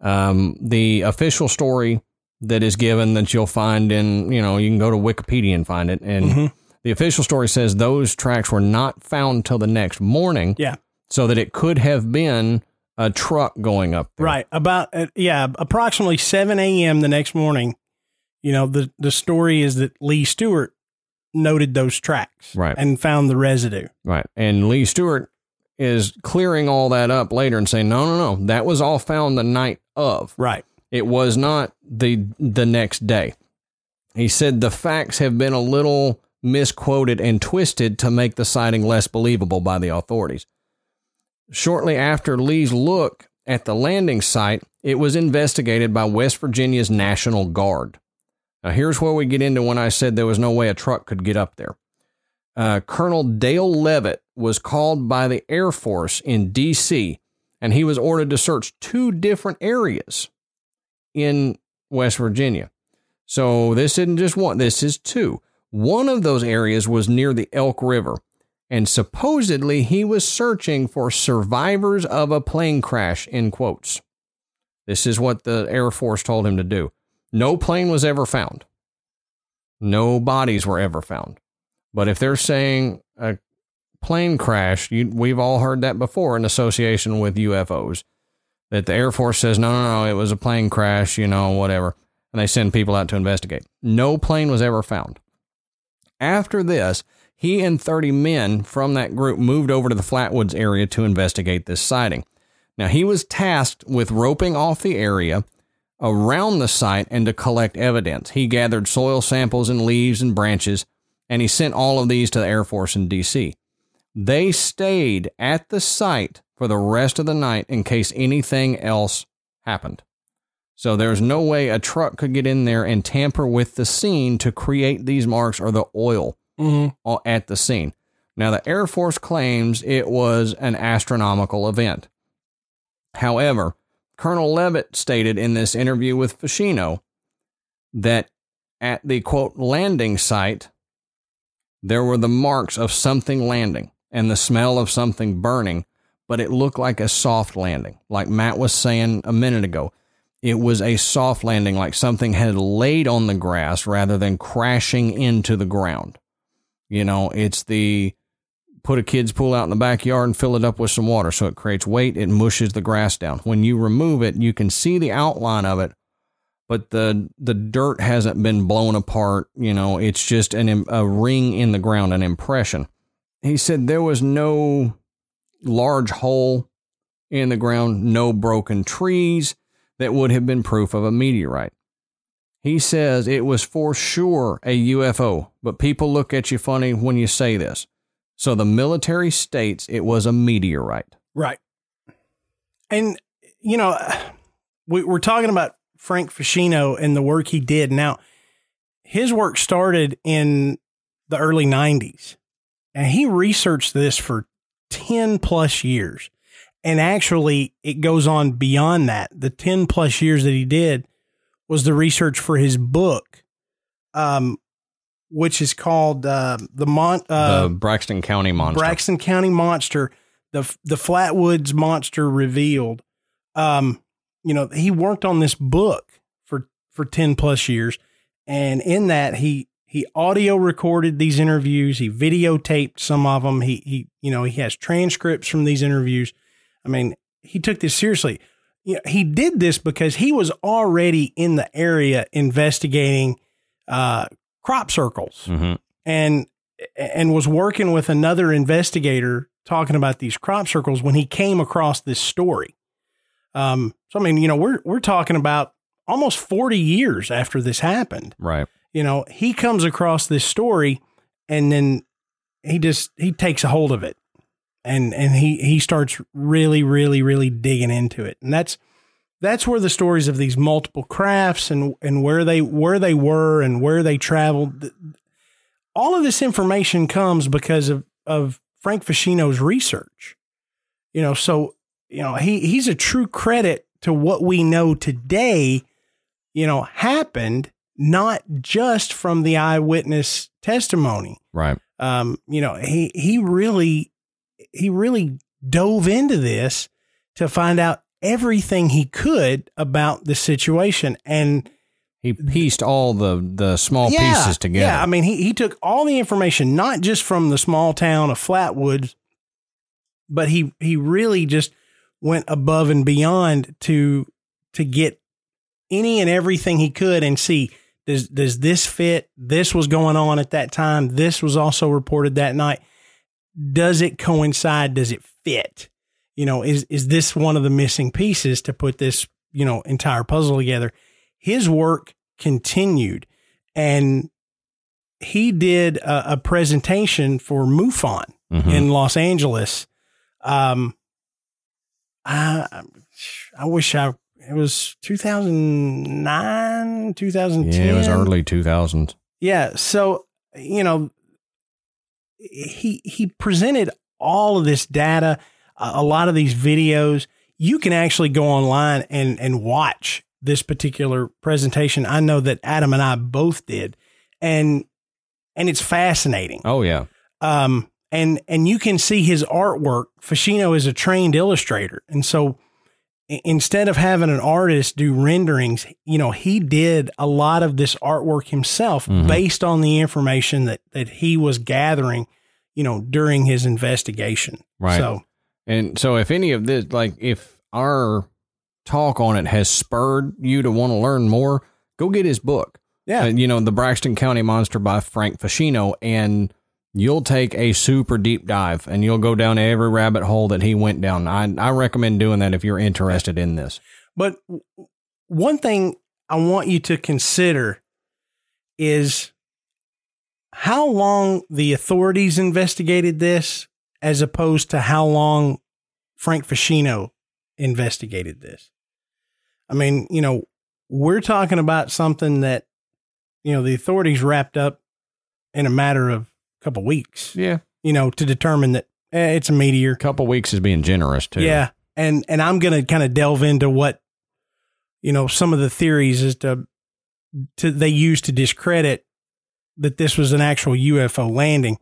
Um, the official story that is given that you'll find in, you know, you can go to Wikipedia and find it. And Mhm. the official story says those tracks were not found till the next morning. Yeah. So that it could have been a truck going up there. Right. About, uh, yeah, approximately 7 a.m. the next morning, you know, the, the story is that Lee Stewart noted those tracks Right. and found the residue. Right. And Lee Stewart is clearing all that up later and saying, no, no, no, that was all found the night of. Right. It was not the the next day. He said the facts have been a little misquoted and twisted to make the sighting less believable by the authorities. Shortly after Lee's look at the landing site, it was investigated by West Virginia's National Guard. Now, here's where we get into when I said there was no way a truck could get up there. Uh, Colonel Dale Levitt was called by the Air Force in D.C., and he was ordered to search two different areas in West Virginia. So this isn't just one, this is two. One of those areas was near the Elk River, and supposedly he was searching for survivors of a plane crash, in quotes. This is what the Air Force told him to do. No plane was ever found. No bodies were ever found. But if they're saying a plane crash, you, we've all heard that before in association with UFOs. That the Air Force says, no, no, no, it was a plane crash, you know, whatever. And they send people out to investigate. No plane was ever found. After this, he and 30 men from that group moved over to the Flatwoods area to investigate this sighting. Now, he was tasked with roping off the area around the site and to collect evidence. He gathered soil samples and leaves and branches, and he sent all of these to the Air Force in D.C. They stayed at the site for the rest of the night in case anything else happened. So there's no way a truck could get in there and tamper with the scene to create these marks or the oil Mm-hmm. at the scene. Now, the Air Force claims it was an astronomical event. However, Colonel Levitt stated in this interview with Feschino that at the quote landing site, there were the marks of something landing and the smell of something burning, but it looked like a soft landing. Like Matt was saying a minute ago, it was a soft landing, like something had laid on the grass rather than crashing into the ground. You know, it's the put a kid's pool out in the backyard and fill it up with some water so it creates weight, it mushes the grass down. When you remove it, you can see the outline of it, but the the dirt hasn't been blown apart, you know, it's just an a ring in the ground, an impression. He said there was no large hole in the ground, no broken trees that would have been proof of a meteorite. He says it was for sure a UFO, but people look at you funny when you say this. So the military states it was a meteorite. Right. And, you know, we, we're talking about Frank Feschino and the work he did. Now, his work started in the early 90s, and he researched this for 10 plus years. And actually, it goes on beyond that. The 10 plus years that he did was the research for his book, um, which is called uh, the Mon- uh, the Braxton County Monster. Braxton County Monster, the the Flatwoods Monster revealed. Um, you know, he worked on this book for for ten plus years, and in that he he audio recorded these interviews. He videotaped some of them. He he you know he has transcripts from these interviews. I mean, he took this seriously. You know, he did this because he was already in the area investigating uh, crop circles Mhm. and and was working with another investigator talking about these crop circles when he came across this story. Um, so I mean, you know, we're we're talking about almost 40 years after this happened. Right. You know, he comes across this story and then he just he takes a hold of it and and he he starts really really really digging into it. And that's that's where the stories of these multiple crafts and and where they where they were and where they traveled all of this information comes because of of Frank Feschino's research. You know, so you know, he he's a true credit to what we know today, you know, happened not just from the eyewitness testimony. Right. Um, you know, he he really he really dove into this to find out everything he could about the situation and He pieced all the the small pieces together. yeah, I mean, he, he took all the information, not just from the small town of Flatwoods, but he he really just went above and beyond to to get any and everything he could and see does does this fit? This was going on at that time. This was also reported that night. does it coincide? Does it fit? You know, is is this one of the missing pieces to put this you know entire puzzle together? His work continued, and he did a, a presentation for MUFON Mhm. in Los Angeles. Um, I I wish I it was 2009, 2010. Yeah, it was early 2000s. Yeah, so you know, he he presented all of this data, a a lot of these videos. You can actually go online and and watch this particular presentation. I know that Adam and I both did, and and it's fascinating. Oh, yeah. Um, and and you can see his artwork. Feschino is a trained illustrator, and so instead of having an artist do renderings, you know, he did a lot of this artwork himself Mhm. based on the information that that he was gathering, you know, during his investigation. Right. So And so, if any of this, like, if our talk on it has spurred you to want to learn more, go get his book. yeah, Uh, you know, The Braxton County Monster by Frank Feschino, and you'll take a super deep dive and you'll go down every rabbit hole that he went down. I, I recommend doing that if you're interested in this. But one thing I want you to consider is how long the authorities investigated this as opposed to how long Frank Feschino investigated this. I mean, you know, we're talking about something that, you know, the authorities wrapped up in a matter of a couple weeks, Yeah. you know, to determine that eh, it's a meteor. A couple weeks is being generous, too. Yeah, and and I'm gonna kind of delve into what you know some of the theories as to to they used to discredit that this was an actual UFO landing.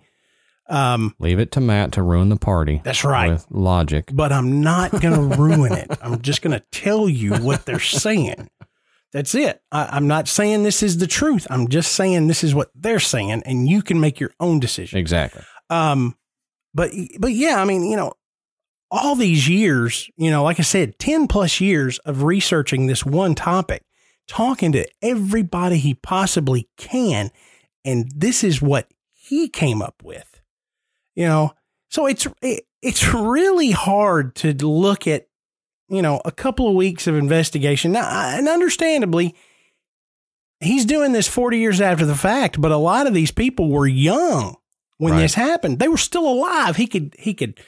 Um, Leave it to Matt to ruin the party. That's right. With logic. but I'm not gonna ruin it. I'm just gonna tell you what they're saying. That's it. I, I'm not saying this is the truth. I'm just saying this is what they're saying, and you can make your own decision. Exactly. Um, but but yeah, I mean, you know, all these years, you know, like I said, ten plus years of researching this one topic, talking to everybody he possibly can, and this is what he came up with. You know, so it's it, it's really hard to look at, you know, a couple of weeks of investigation. Now, and understandably, he's doing this 40 years after the fact, but a lot of these people were young when Right. this happened. They were still alive. He could he could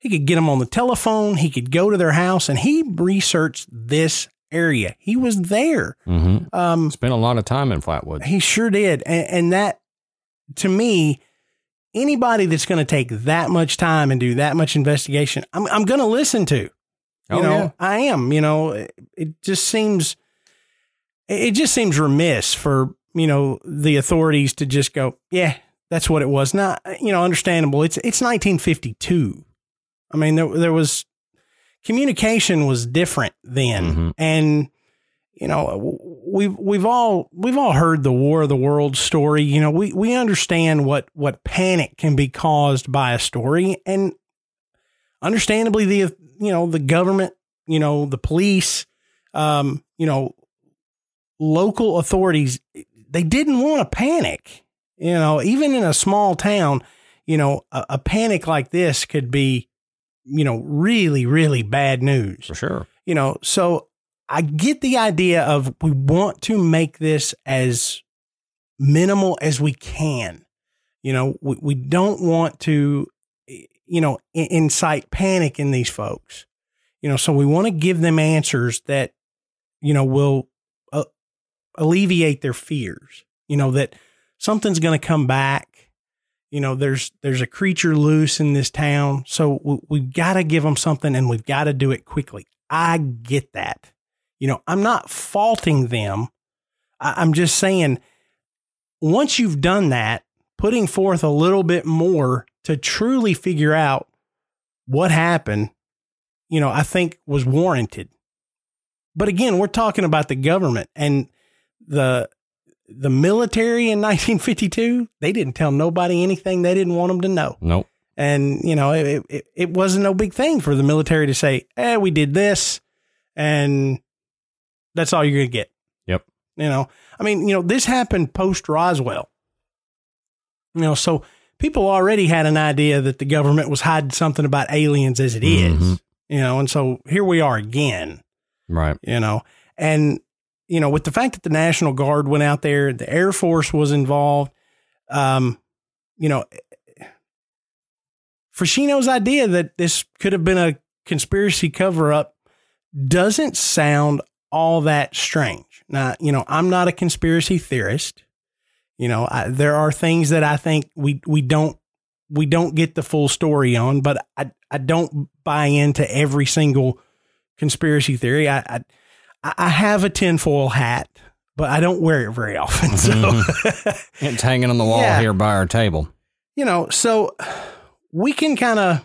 he could get them on the telephone. He could go to their house, and he researched this area. He was there. Mm-hmm. Um, Spent a lot of time in Flatwood. he sure did, and, and that to me, anybody that's going to take that much time and do that much investigation, I'm I'm going to listen to. You Oh, know, yeah. I am. You know, it, it just seems it just seems remiss for you know the authorities to just go, yeah, that's what it was. Not you know, understandable. It's it's 1952. I mean, there there was communication was different then, Mhm. and you know we've we've all we've all heard the War of the Worlds story. You know, we we understand what what panic can be caused by a story, and understandably, the you know the government, you know the police, um, you know local authorities, they didn't want to panic. You know, even in a small town, you know, a, a panic like this could be, you know, really really bad news For sure. you know so i get the idea of we want to make this as minimal as we can. You know we, we don't want to you know incite panic in these folks. You know so we want to give them answers that you know will uh, alleviate their fears. You know that something's going to come back. You know there's there's a creature loose in this town so we, we've got to give them something and we've got to do it quickly. I get that you know i'm not faulting them. I, i'm just saying once you've done that putting forth a little bit more to truly figure out what happened you know i think was warranted. But again we're talking about the government and the the military in 1952 they didn't tell nobody anything they didn't want them to know. Nope. and you know it, it, it wasn't no big thing for the military to say eh we did this and that's all you're gonna get Yep. you know i mean you know this happened post roswell you know so people already had an idea that the government was hiding something about aliens as it is, Mhm. you know, and so here we are again, Right. you know, and you know, with the fact that the National Guard went out there, the Air Force was involved, um, you know, Feschino's idea that this could have been a conspiracy cover up doesn't sound all that strange. Now, you know, I'm not a conspiracy theorist. You know, I, there are things that I think we we don't we don't get the full story on, but I I don't buy into every single conspiracy theory. I I, I have a tinfoil hat, but I don't wear it very often. So It's hanging on the wall Yeah. here by our table. you know, so we can kind of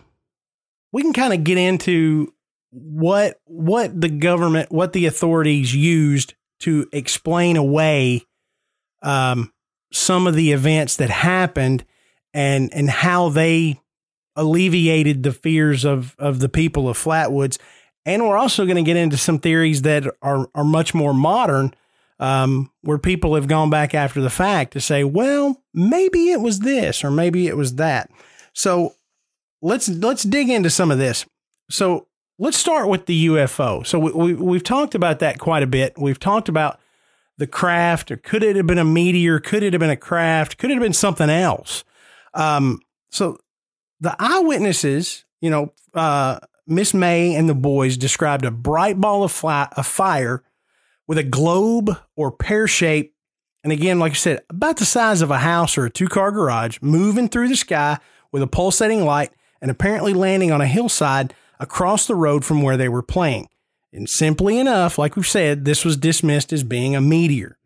we can kind of get into what what the government, what the authorities used to explain away um, some of the events that happened and and how they alleviated the fears of of the people of Flatwoods. And we're also going to get into some theories that are are much more modern, um, where people have gone back after the fact to say, well, maybe it was this or maybe it was that. So let's let's dig into some of this. So let's start with the UFO. So we, we we've talked about that quite a bit. We've talked about the craft, or could it have been a meteor? Could it have been a craft? Could it have been something else? Um, so the eyewitnesses, you know, uh, Miss May and the boys described a bright ball of, fly, of fire with a globe or pear shape. And again, like I said, about the size of a house or a two car garage moving through the sky with a pulsating light and apparently landing on a hillside across the road from where they were playing. And simply enough, like we've said, this was dismissed as being a meteor.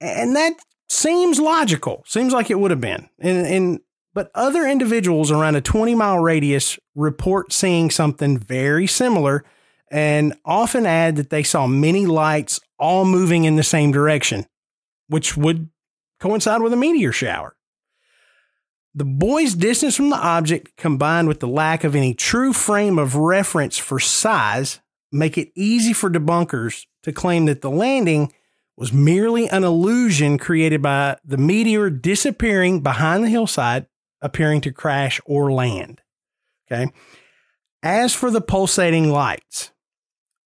And that seems logical. Seems like it would have been. And, and but other individuals around a 20 mile radius report seeing something very similar and often add that they saw many lights all moving in the same direction, which would coincide with a meteor shower. The boys' distance from the object combined with the lack of any true frame of reference for size make it easy for debunkers to claim that the landing was merely an illusion created by the meteor disappearing behind the hillside, appearing to crash or land. Okay. As for the pulsating lights,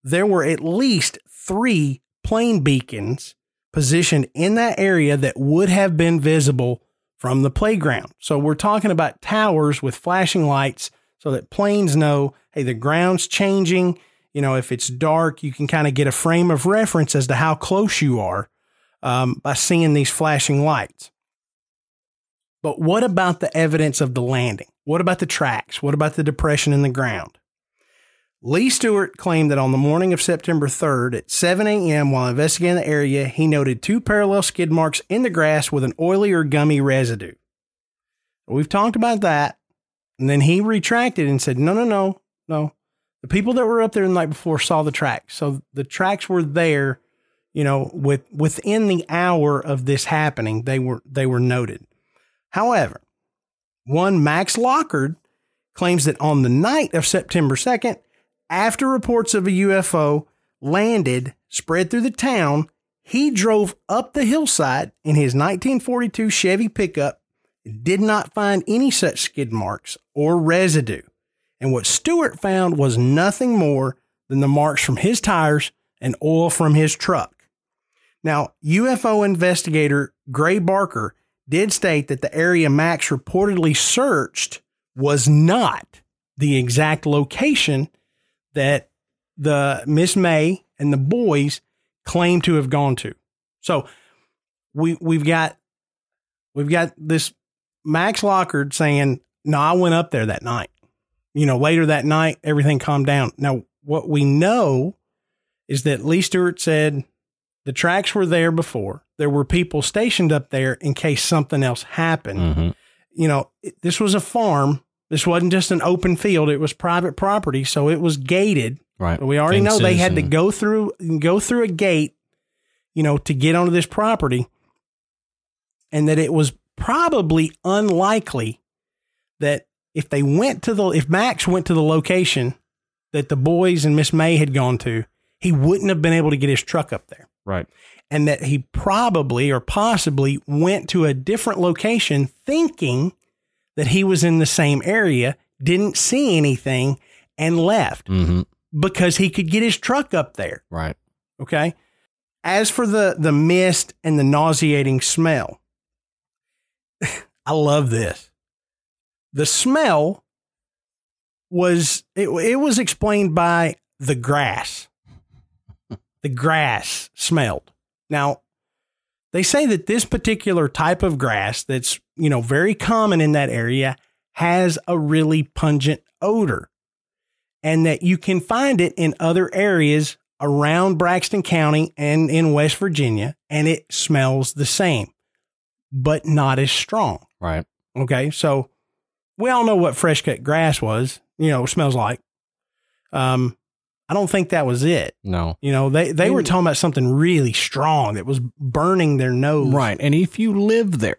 there were at least three plane beacons positioned in that area that would have been visible from the playground. So we're talking about towers with flashing lights so that planes know, hey, the ground's changing. You know, if it's dark, you can kind of get a frame of reference as to how close you are um, by seeing these flashing lights. But what about the evidence of the landing? What about the tracks? What about the depression in the ground? Lee Stewart claimed that on the morning of September 3rd at 7 a.m., while investigating the area, he noted two parallel skid marks in the grass with an oily or gummy residue. We've talked about that. And then he retracted and said, no, no, no, no. The people that were up there the night before saw the tracks. So the tracks were there, you know, with within the hour of this happening, they were they were noted. However, one Max Lockard claims that on the night of September 2nd, after reports of a UFO landed spread through the town, he drove up the hillside in his 1942 Chevy pickup did not find any such skid marks or residue. And what Stewart found was nothing more than the marks from his tires and oil from his truck. Now, UFO investigator Gray Barker did state that the area Max reportedly searched was not the exact location that the Miss May and the boys claim to have gone to. So we we've got we've got this Max Lockard saying, "No, I went up there that night." You know, later that night, everything calmed down. Now, what we know is that Lee Stewart said the tracks were there before. There were people stationed up there in case something else happened. Mhm. You know, this was a farm. This wasn't just an open field. It was private property, so it was gated. Right. But We already know they had to and- go through go through a gate, you know, to get onto this property, and that it was probably unlikely that if they went to the if Max went to the location that the boys and Miss May had gone to, he wouldn't have been able to get his truck up there Right. and that he probably or possibly went to a different location thinking that he was in the same area, didn't see anything, and left Mm-hmm. because he could get his truck up there. Right. Okay. As for the the mist and the nauseating smell, I love this. The smell was it, it was explained by the grass. the grass smelled. Now, they say that this particular type of grass that's, you know, very common in that area has a really pungent odor and that you can find it in other areas around Braxton County and in West Virginia, and it smells the same, but not as strong. Right. Okay. So we all know what fresh cut grass was, you know, smells like. Um, I don't think that was it. No. You know, they, they were talking about something really strong that was burning their nose. Right. And if you live there,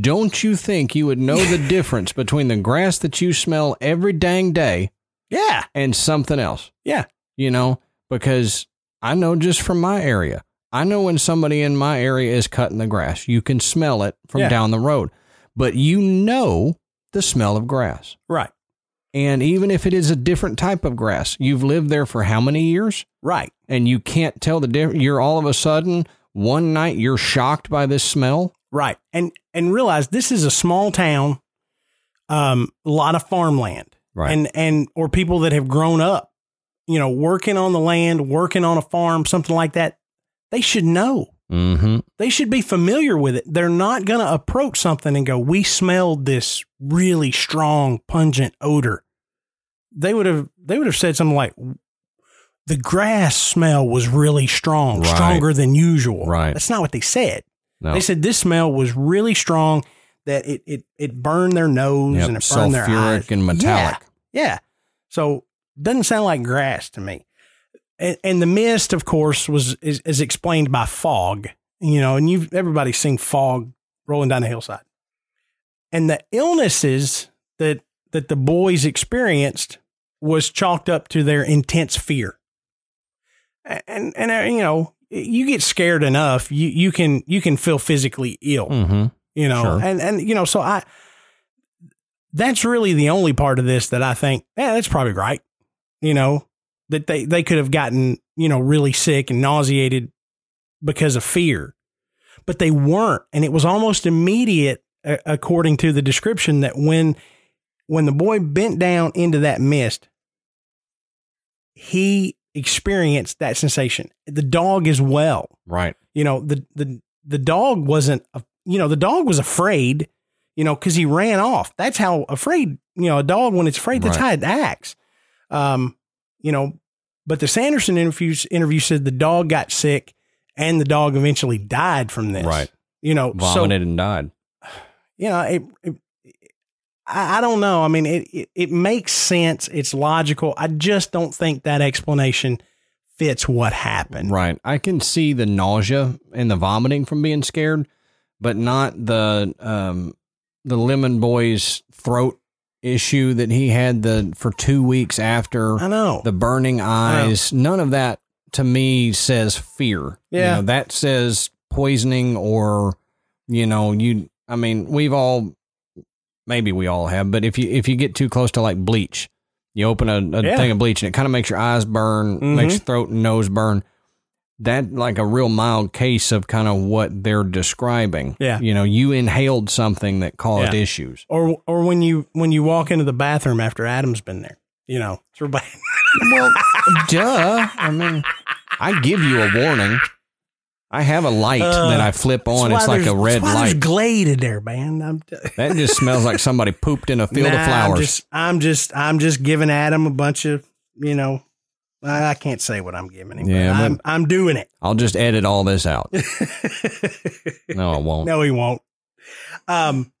don't you think you would know the difference between the grass that you smell every dang day Yeah. and something else? Yeah. You know, because I know just from my area, I know when somebody in my area is cutting the grass. You can smell it from Yeah. down the road, but you know the smell of grass. Right. And even if it is a different type of grass, you've lived there for how many years? Right. And you can't tell the difference. You're all of a sudden, one night, you're shocked by this smell. Right. And and realize this is a small town, um, a lot of farmland. Right. And and or people that have grown up, you know, working on the land, working on a farm, something like that. They should know. Mm-hmm. They should be familiar with it. They're not going to approach something and go, "We smelled this really strong, pungent odor." They would have they would have said something like, "The grass smell was really strong, Right. stronger than usual." Right. That's not what they said. No. They said this smell was really strong that it it it burned their nose Yep, and it burned their eyes. sulfuric and metallic. Yeah, yeah. So doesn't sound like grass to me. And, and the mist, of course, was is, is explained by fog. You know, and you've everybody's seen fog rolling down the hillside. And the illnesses that that the boys experienced was chalked up to their intense fear. And and, uh, you know, you get scared enough, you you can you can feel physically ill Mm-hmm. you know Sure. and and you know so i that's really the only part of this that i think yeah that's probably right you know that they they could have gotten you know really sick and nauseated because of fear. But they weren't. And it was almost immediate uh, according to the description that when when the boy bent down into that mist he experienced that sensation. The dog as well. Right. you know the the the dog wasn't a, you know the dog was afraid you know because he ran off. That's how afraid you know a dog when it's afraid that's Right. how it acts. Um you know but the sanderson interview interview said the dog got sick and the dog eventually died from this Right. you know Vomited and died. so you know it, it I, I don't know i mean it, it it makes sense it's logical i just don't think that explanation fits what happened Right. I can see the nausea and the vomiting from being scared, but not the um the lemon boy's throat issue that he had the for two weeks after i know the burning eyes. None of that to me says fear. Yeah. You know, that says poisoning or you know, you I mean, we've all maybe we all have, but if you if you get too close to like bleach, you open a, a Yeah. thing of bleach and it kind of makes your eyes burn, Mhm. makes your throat and nose burn. That like a real mild case of kind of what they're describing. Yeah. You know, you inhaled something that caused Yeah. issues. or or when you when you walk into the bathroom after Adam's been there. You know. Well, duh. I mean, I give you a warning. I have a light Uh, that I flip on. It's like a red light. glade in there, man. I'm, That just smells like somebody pooped in a field Nah, of flowers. I'm just, I'm just, I'm just giving Adam a bunch of, you know, I, I can't say what I'm giving him. Yeah, Yeah, but- I'm, I'm doing it. I'll just edit all this out. No, I won't. no, he won't. Um,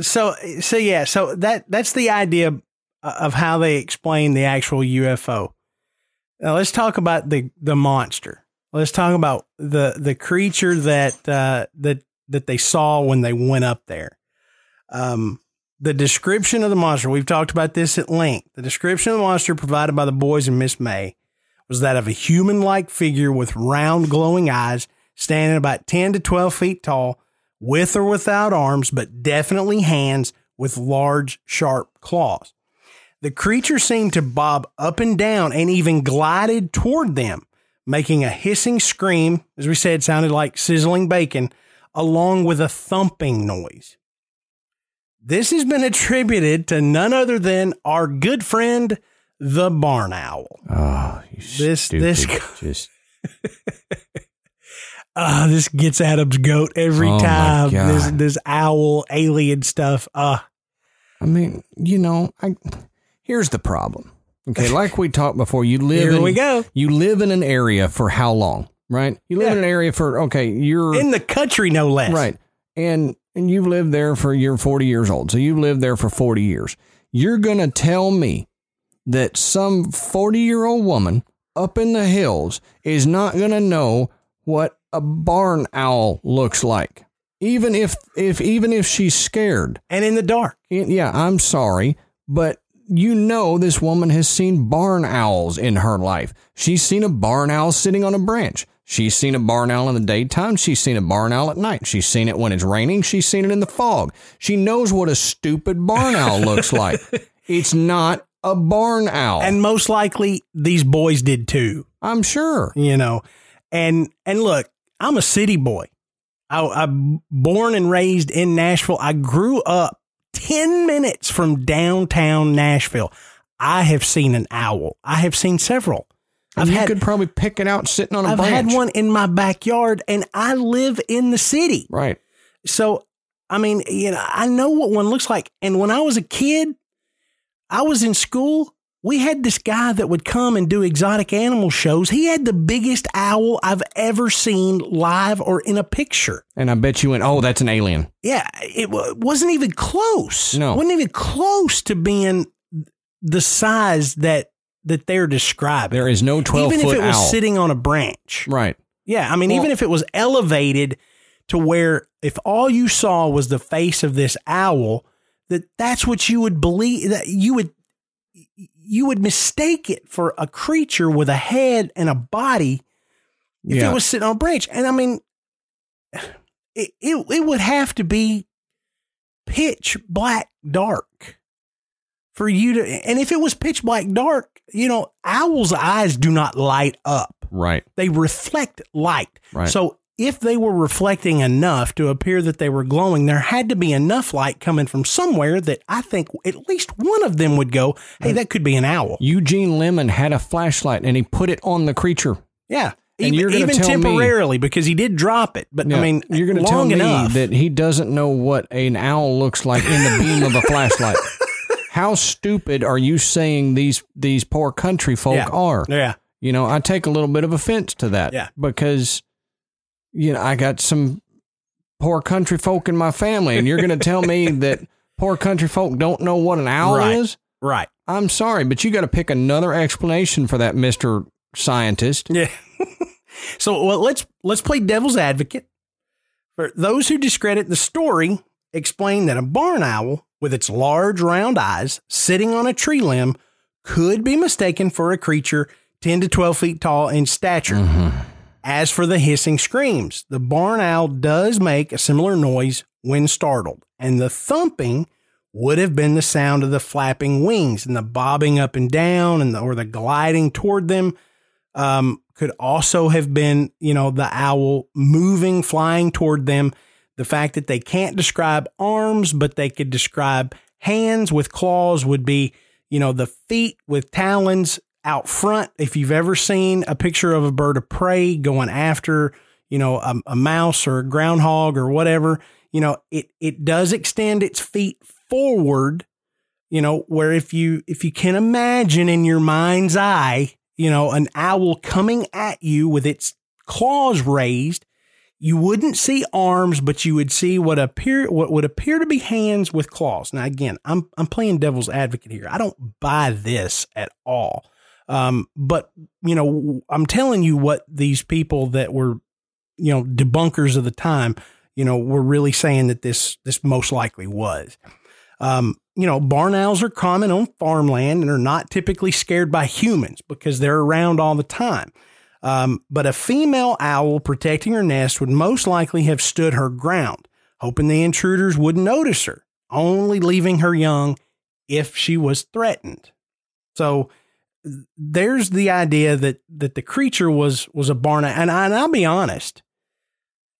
so, so yeah, so that that's the idea of how they explain the actual UFO. Now let's talk about the the monster. Let's talk about the the creature that uh, that that they saw when they went up there. Um, the description of the monster. We've talked about this at length. The description of the monster provided by the boys and Miss May was that of a human-like figure with round, glowing eyes, standing about ten to twelve feet tall, with or without arms, but definitely hands, with large, sharp claws. The creature seemed to bob up and down and even glided toward them, making a hissing scream, as we said, sounded like sizzling bacon, along with a thumping noise. This has been attributed to none other than our good friend, the barn owl. Oh, you This- stupid, this- just Ah, this gets Adam's goat every Oh, time. This this owl alien stuff. Uh I mean, you know, I here's the problem. Okay, like we talked before, you live Here in we go. You live in an area for how long? Right? You live Yeah. in an area for okay, you're in the country, no less. Right. And and you've lived there for you're 40 years old. So you've lived there for 40 years. You're going to tell me that some 40-year-old woman up in the hills is not going to know what a barn owl looks like. Even if if even if she's scared. And in the dark. Yeah, I'm sorry, but you know this woman has seen barn owls in her life. She's seen a barn owl sitting on a branch. She's seen a barn owl in the daytime. She's seen a barn owl at night. She's seen it when it's raining. She's seen it in the fog. She knows what a stupid barn owl looks like. It's not a barn owl. And most likely these boys did too. I'm sure. You know. And and look, I'm a city boy. I, I'm born and raised in Nashville. I grew up 10 minutes from downtown Nashville. I have seen an owl. I have seen several. And I've you had, could probably pick it out sitting on a I've branch. had one in my backyard and I live in the city. Right. So, I mean, you know, I know what one looks like. And when I was a kid, I was in school. We had this guy that would come and do exotic animal shows. He had the biggest owl I've ever seen live or in a picture. And I bet you went, oh, that's an alien. Yeah, it wa- wasn't even close. No. wasn't even close to being the size that that they're describing. There is no 12 even if it was owl. sitting on a branch. right. Yeah, I mean, Well- even if it was elevated to where if all you saw was the face of this owl, that that's what you would believe that you would you would mistake it for a creature with a head and a body if Yeah. it was sitting on a branch. And I mean, it, it it would have to be pitch black dark for you to. And if it was pitch black dark, you know, owls' eyes do not light up Right. they reflect light. Right. So if they were reflecting enough to appear that they were glowing, there had to be enough light coming from somewhere that I think at least one of them would go, "Hey, that could be an owl." Eugene Lemon had a flashlight and he put it on the creature. Yeah. And even you're gonna even tell me- temporarily because he did drop it. But Yeah. I mean, you're going to tell me enough. that he doesn't know what an owl looks like in the beam of a flashlight. How stupid are you saying these these poor country folk Yeah. are? Yeah. You know, I take a little bit of offense to that. Yeah. Because you know, I got some poor country folk in my family and you're going to tell me that poor country folk don't know what an owl Right. is? Right. I'm sorry, but you got to pick another explanation for that, Mr. Scientist. Yeah. so well, let's let's play devil's advocate. For those who discredit the story, explain that a barn owl with its large round eyes sitting on a tree limb could be mistaken for a creature 10 to 12 feet tall in stature. As for the hissing screams, the barn owl does make a similar noise when startled, and the thumping would have been the sound of the flapping wings and the bobbing up and down and the, or the gliding toward them um, could also have been, you know, the owl moving, flying toward them. The fact that they can't describe arms, but they could describe hands with claws would be, you know, the feet with talons out front. If you've ever seen a picture of a bird of prey going after, you know, a, a mouse or a groundhog or whatever, you know, it it does extend its feet forward you know where if you if you can imagine in your mind's eye you know an owl coming at you with its claws raised you wouldn't see arms but you would see what appear what would appear to be hands with claws. Now again i'm i'm playing devil's advocate here. I don't buy this at all. Um, but you know i'm telling you what these people that were you know debunkers of the time you know were really saying that this this most likely was. Um, you know, barn owls are common on farmland and are not typically scared by humans because they're around all the time. Um, but a female owl protecting her nest would most likely have stood her ground, hoping the intruders wouldn't notice her. only leaving her young if she was threatened. So there's the idea that that the creature was was a barn and, I, and I'll be honest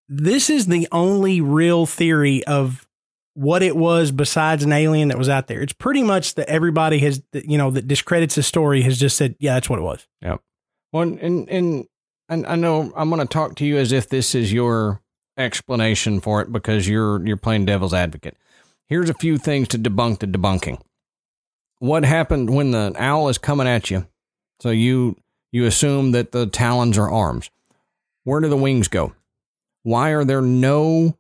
this is the only real theory of what it was besides an alien that was out there. It's pretty much that everybody has, you know, that discredits the story has just said, yeah, that's what it was. Yep. Well, and and and I know I'm going to talk to you as if this is your explanation for it because you're you're playing devil's advocate. Here's a few things to debunk the debunking. What happened when the owl is coming at you? So you you assume that the talons are arms. Where do the wings go? Why are there no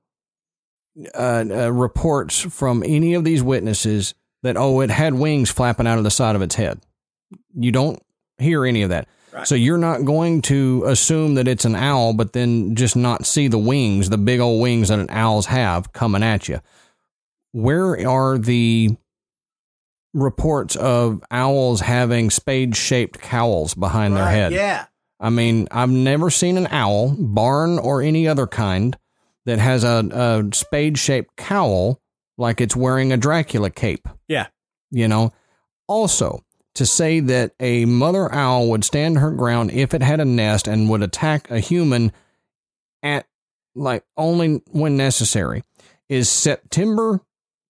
uh, uh, reports from any of these witnesses that oh it had wings flapping out of the side of its head? You don't hear any of that. So you're not going to assume that it's an owl, but then just not see the wings, the big old wings that owls have coming at you. Where are the reports of owls having spade shaped cowls behind their head? Yeah. I mean, I've never seen an owl, barn or any other kind, that has a, a spade shaped cowl like it's wearing a Dracula cape. Yeah. You know, also to say that a mother owl would stand her ground if it had a nest and would attack a human at like only when necessary is September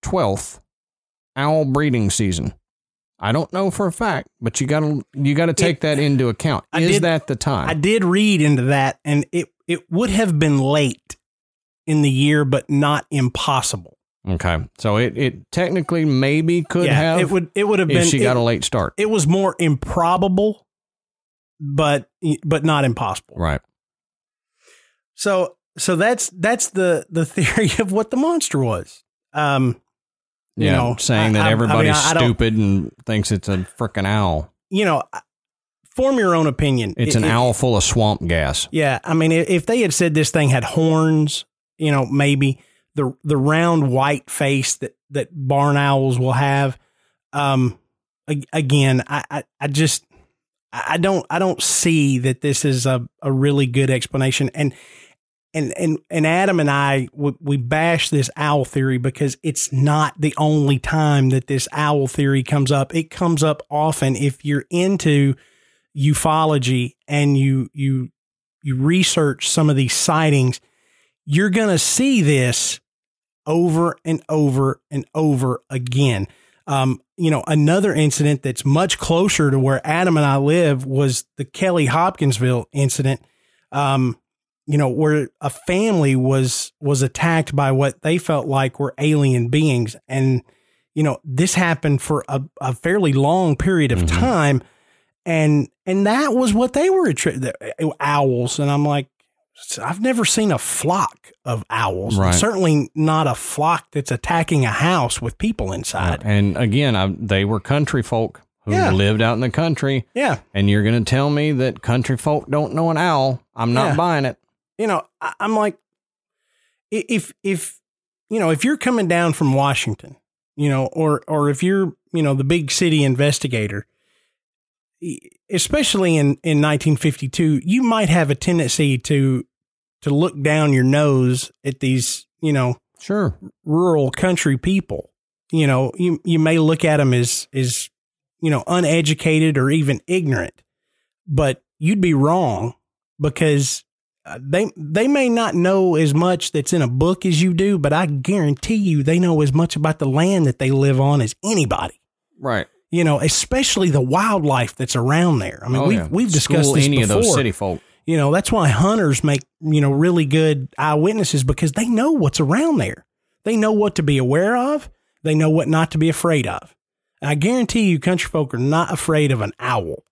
12th, owl breeding season. I don't know for a fact, but you gotta you gotta take that into account. I Is did- that the time? I did read into that, and it it would have been late in the year, but not impossible. Okay, so it, it technically maybe could yeah, have. it would it would have been she got a late start. It was more improbable, but but not impossible. right. So so that's that's the the theory of what the monster was. Um, you know, saying that I- I mean, everybody's I stupid and thinks it's a freaking owl. you know, form your own opinion. It's It- an it- owl full of swamp gas. Yeah, I mean, if they had said this thing had horns, you know, maybe the the round white face that that barn owls will have. Um, again, I, I I just I don't I don't see that this is a a really good explanation and. And, and and Adam and I we, we bash this owl theory because it's not the only time that this owl theory comes up. It comes up often if you're into ufology and you you you research some of these sightings, you're going to see this over and over and over again. Um, you know, another incident that's much closer to where Adam and I live was the Kelly Hopkinsville incident. Um, you know, where a family was was attacked by what they felt like were alien beings, and you know, this happened for a, a fairly long period of time and and that was what they were attri- the owls and i'm like i've never seen a flock of owls Right. certainly not a flock that's attacking a house with people inside And again, I, they were country folk who Yeah. lived out in the country. yeah And you're going to tell me that country folk don't know an owl? I'm not Yeah. buying it. you know I, i'm like if if you know if you're coming down from washington you know or or if you're you know the big city investigator especially in in 1952 you might have a tendency to to look down your nose at these you know Sure. rural country people. You know, you you may look at them as as you know uneducated or even ignorant, but you'd be wrong because uh, they they may not know as much that's in a book as you do, but I guarantee you they know as much about the land that they live on as anybody. Right. You know, especially the wildlife that's around there. I mean, Oh, we've yeah. we've discussed School this any before. of those city folk. You know, that's why hunters make, you know, really good eyewitnesses because they know what's around there. They know what to be aware of. They know what not to be afraid of. And I guarantee you, country folk are not afraid of an owl,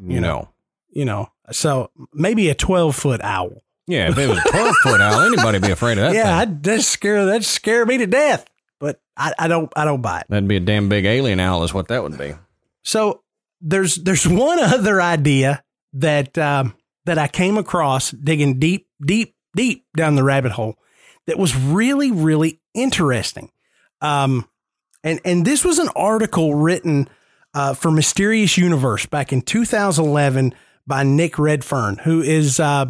You know. you know. So maybe a 12 foot owl. Yeah, if it was a 12 foot owl, anybody be afraid of that yeah, thing. I'd, that'd scare, that'd scare me to death, I, I don't, I don't buy it. That'd be a damn big alien owl, is what that would be. So there's there's one other idea that um, that I came across digging deep, deep, deep down the rabbit hole that was really, really interesting. Um, and and this was an article written uh, for Mysterious Universe back in 2011 by Nick Redfern, who is uh,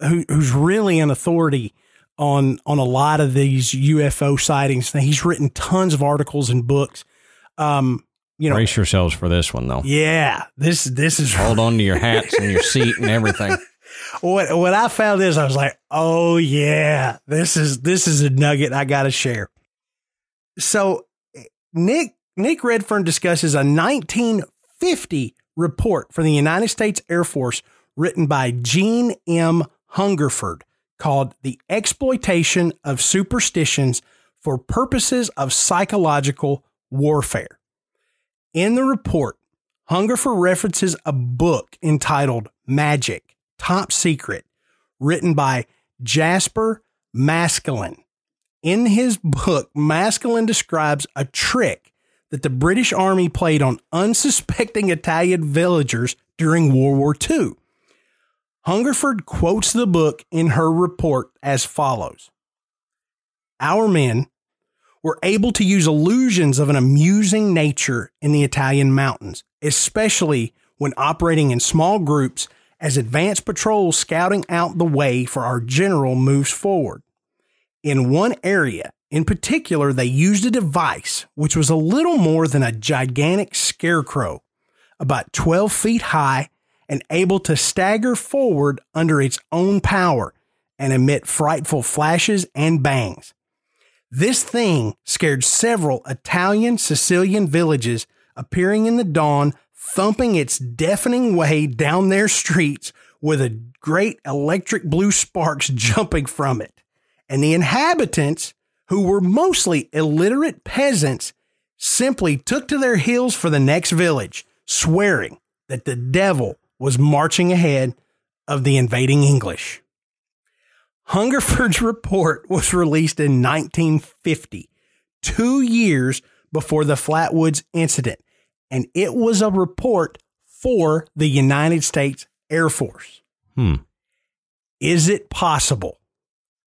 who who's really an authority on on a lot of these UFO sightings. He's written tons of articles and books. Um, you know, Brace yourselves for this one, though. yeah, this this is Hold on to your hats and your seat and everything. what what I found is I was like, oh yeah, this is this is a nugget I got to share. So Nick Nick Redfern discusses a 1950 report from the United States Air Force written by Gene M. Hungerford called "The Exploitation of Superstitions for Purposes of Psychological Warfare." In the report, Hungerford references a book entitled Magic Top Secret, written by Jasper Maskelyne. In his book, Maskelyne describes a trick that the British Army played on unsuspecting Italian villagers during World War II. Hungerford quotes the book in her report as follows Our men were able to use illusions of an amusing nature in the Italian mountains, especially when operating in small groups as advance patrols scouting out the way for our general moves forward. In one area, in particular, they used a device which was a little more than a gigantic scarecrow, about 12 feet high and able to stagger forward under its own power and emit frightful flashes and bangs. This thing scared several Italian Sicilian villages, appearing in the dawn, thumping its deafening way down their streets with a great electric blue sparks jumping from it. And the inhabitants, who were mostly illiterate peasants, simply took to their heels for the next village, swearing that the devil was marching ahead of the invading English. Hungerford's report was released in 1950, two years before the Flatwoods incident, and it was a report for the United States Air Force. Hmm. Is it possible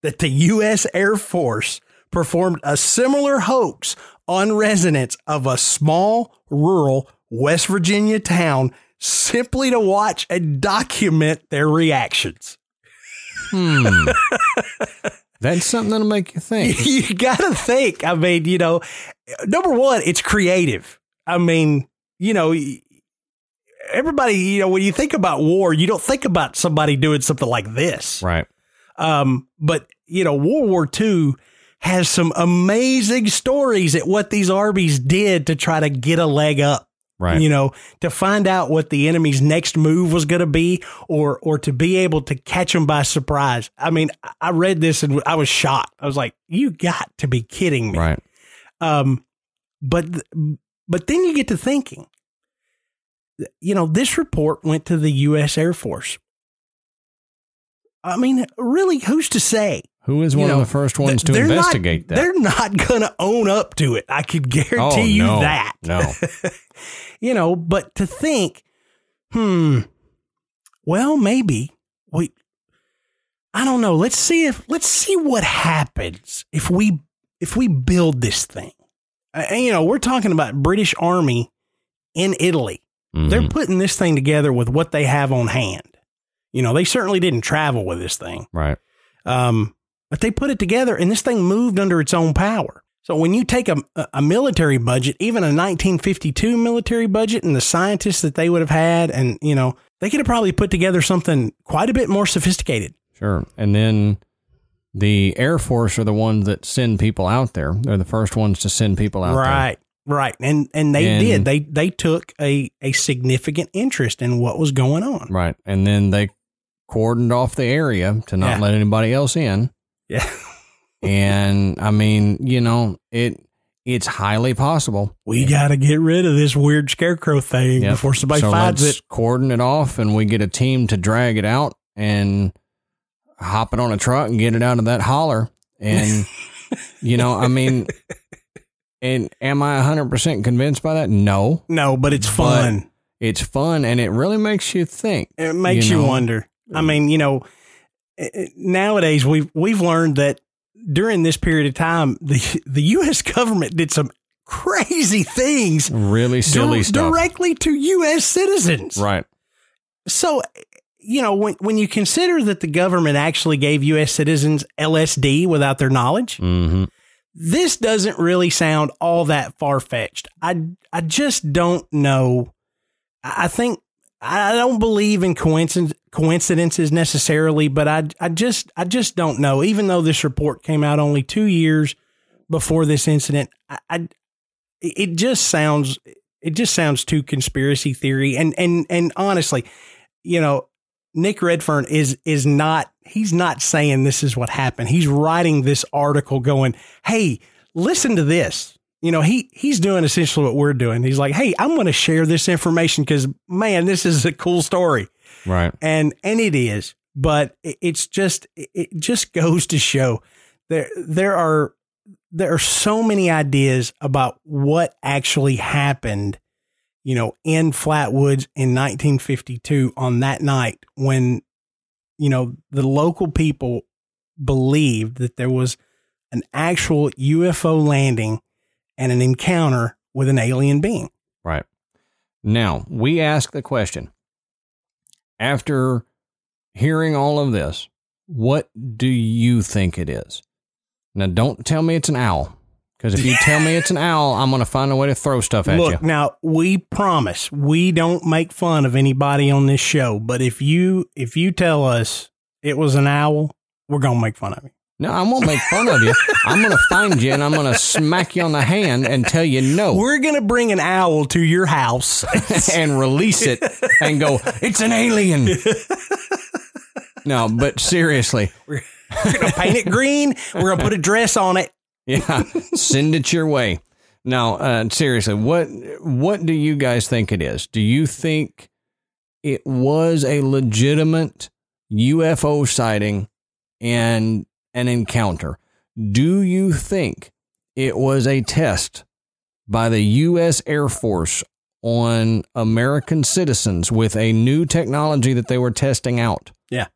that the U.S. Air Force performed a similar hoax on residents of a small, rural West Virginia town simply to watch and document their reactions? Hmm. That's something that'll make you think. you gotta think. I mean, you know, number one, it's creative. I mean, you know, everybody, you know, when you think about war, you don't think about somebody doing something like this. Right. Um, but you know, World War II has some amazing stories at what these armies did to try to get a leg up. Right. You know, to find out what the enemy's next move was going to be, or or to be able to catch them by surprise. I mean, I read this and I was shocked. I was like, "You got to be kidding me!" Right. Um, but but then you get to thinking, you know, this report went to the U.S. Air Force. I mean, really, who's to say? Who is You one know, of the first ones to they're not- investigate that? They're not going to own up to it. I could guarantee oh, you no. that. No. you know, but to think, hmm, well, maybe we, I don't know. Let's see if let's see what happens if we if we build this thing. And you know, we're talking about British Army in Italy. They're Mhm. putting this thing together with what they have on hand. You know, they certainly didn't travel with this thing. Right. Um, but they put it together and this thing moved under its own power. So when you take a, a military budget, even a 1952 military budget and the scientists that they would have had, and, you know, they could have probably put together something quite a bit more sophisticated. Sure. And then the Air Force are the ones that send people out there. They're the first ones to send people out there. Right. Right. And, and they And- did, they, they took a, a significant interest in what was going on. Right. And then they cordoned off the area to not Yeah. let anybody else in. Yeah. And I mean, you know, it it's highly possible. We got to get rid of this weird scarecrow thing Yep. before somebody so finds it. cordon it off and we get a team to drag it out and hop it on a truck and get it out of that holler. And you know, I mean and am I 100% convinced by that? No. No, but it's But fun. It's fun and it really makes you think. It makes you, know? wonder. I mean, you know, nowadays we've we've learned that during this period of time, the the U.S. government did some crazy things Really silly stuff. directly to U.S. citizens. Right. So, you know, when when you consider that the government actually gave U.S. citizens LSD without their knowledge, Mm-hmm. this doesn't really sound all that far fetched. I I just don't know. I think I don't believe in coincidence, coincidences necessarily, but I I just I just don't know. Even though this report came out only two years before this incident, I, I it just sounds it just sounds too conspiracy theory. And and and honestly, you know, Nick Redfern is is not he's not saying this is what happened. He's writing this article going, "Hey, listen to this." You know, he he's doing essentially what we're doing. He's like, "Hey, I'm going to share this information cuz man, this is a cool story." Right. And and it is, but it- it's just it just goes to show there there are there are so many ideas about what actually happened, you know, in Flatwoods in 1952 on that night when, you know, the local people believed that there was an actual UFO landing and an encounter with an alien being. Right. Now, we ask the question after hearing all of this, what do you think it is? Now, don't tell me it's an owl. Because if you tell me it's an owl, I'm going to find a way to throw stuff at Look, you. now we promise we don't make fun of anybody on this show, but if you if you tell us it was an owl, we're gonna make fun of you. No, I won't make fun of you. I'm going to find you and I'm going to smack you on the hand and tell you no We're gonna bring an owl to your house. and release it and go, it's an alien. No, but seriously, we're gonna paint it green. We're gonna put a dress on it. Yeah, send it your way. Now, uh, seriously, what what do you guys think it is? Do you think it was a legitimate UFO sighting and an encounter? Do you think it was a test by the U.S. Air Force on American citizens with a new technology that they were testing out? Yeah.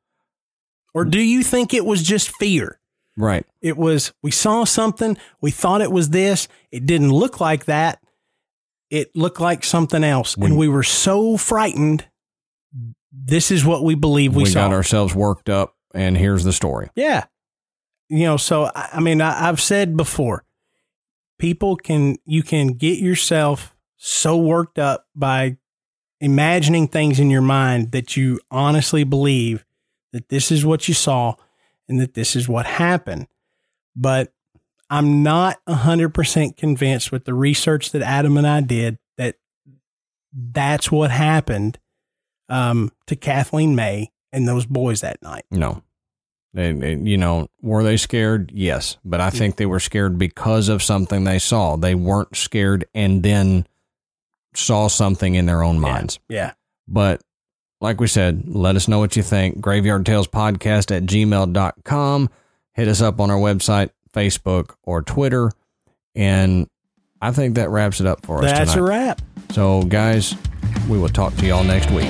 Or do you think it was just fear? Right. It was we saw something, we thought it was this, it didn't look like that. It looked like something else. When- and we were so frightened. This is what we believe we, We, saw. got ourselves worked up, and here's the story. Yeah. You know, so I I mean, I, I've said before, people can, you can get yourself so worked up by imagining things in your mind that you honestly believe that this is what you saw and that this is what happened. But I'm not 100% convinced with the research that Adam and I did that that's what happened um, to Kathleen May and those boys that night. No. They, they- you know, were they scared? Yes. But I think they were scared because of something they saw. They weren't scared and then saw something in their own minds. Yeah. But like we said, let us know what you think. Graveyard Tales Podcast at gmail.com. Hit us up on our website, Facebook, or Twitter. And I think that wraps it up for us That's tonight. a wrap. So, guys, we will talk to y'all next week.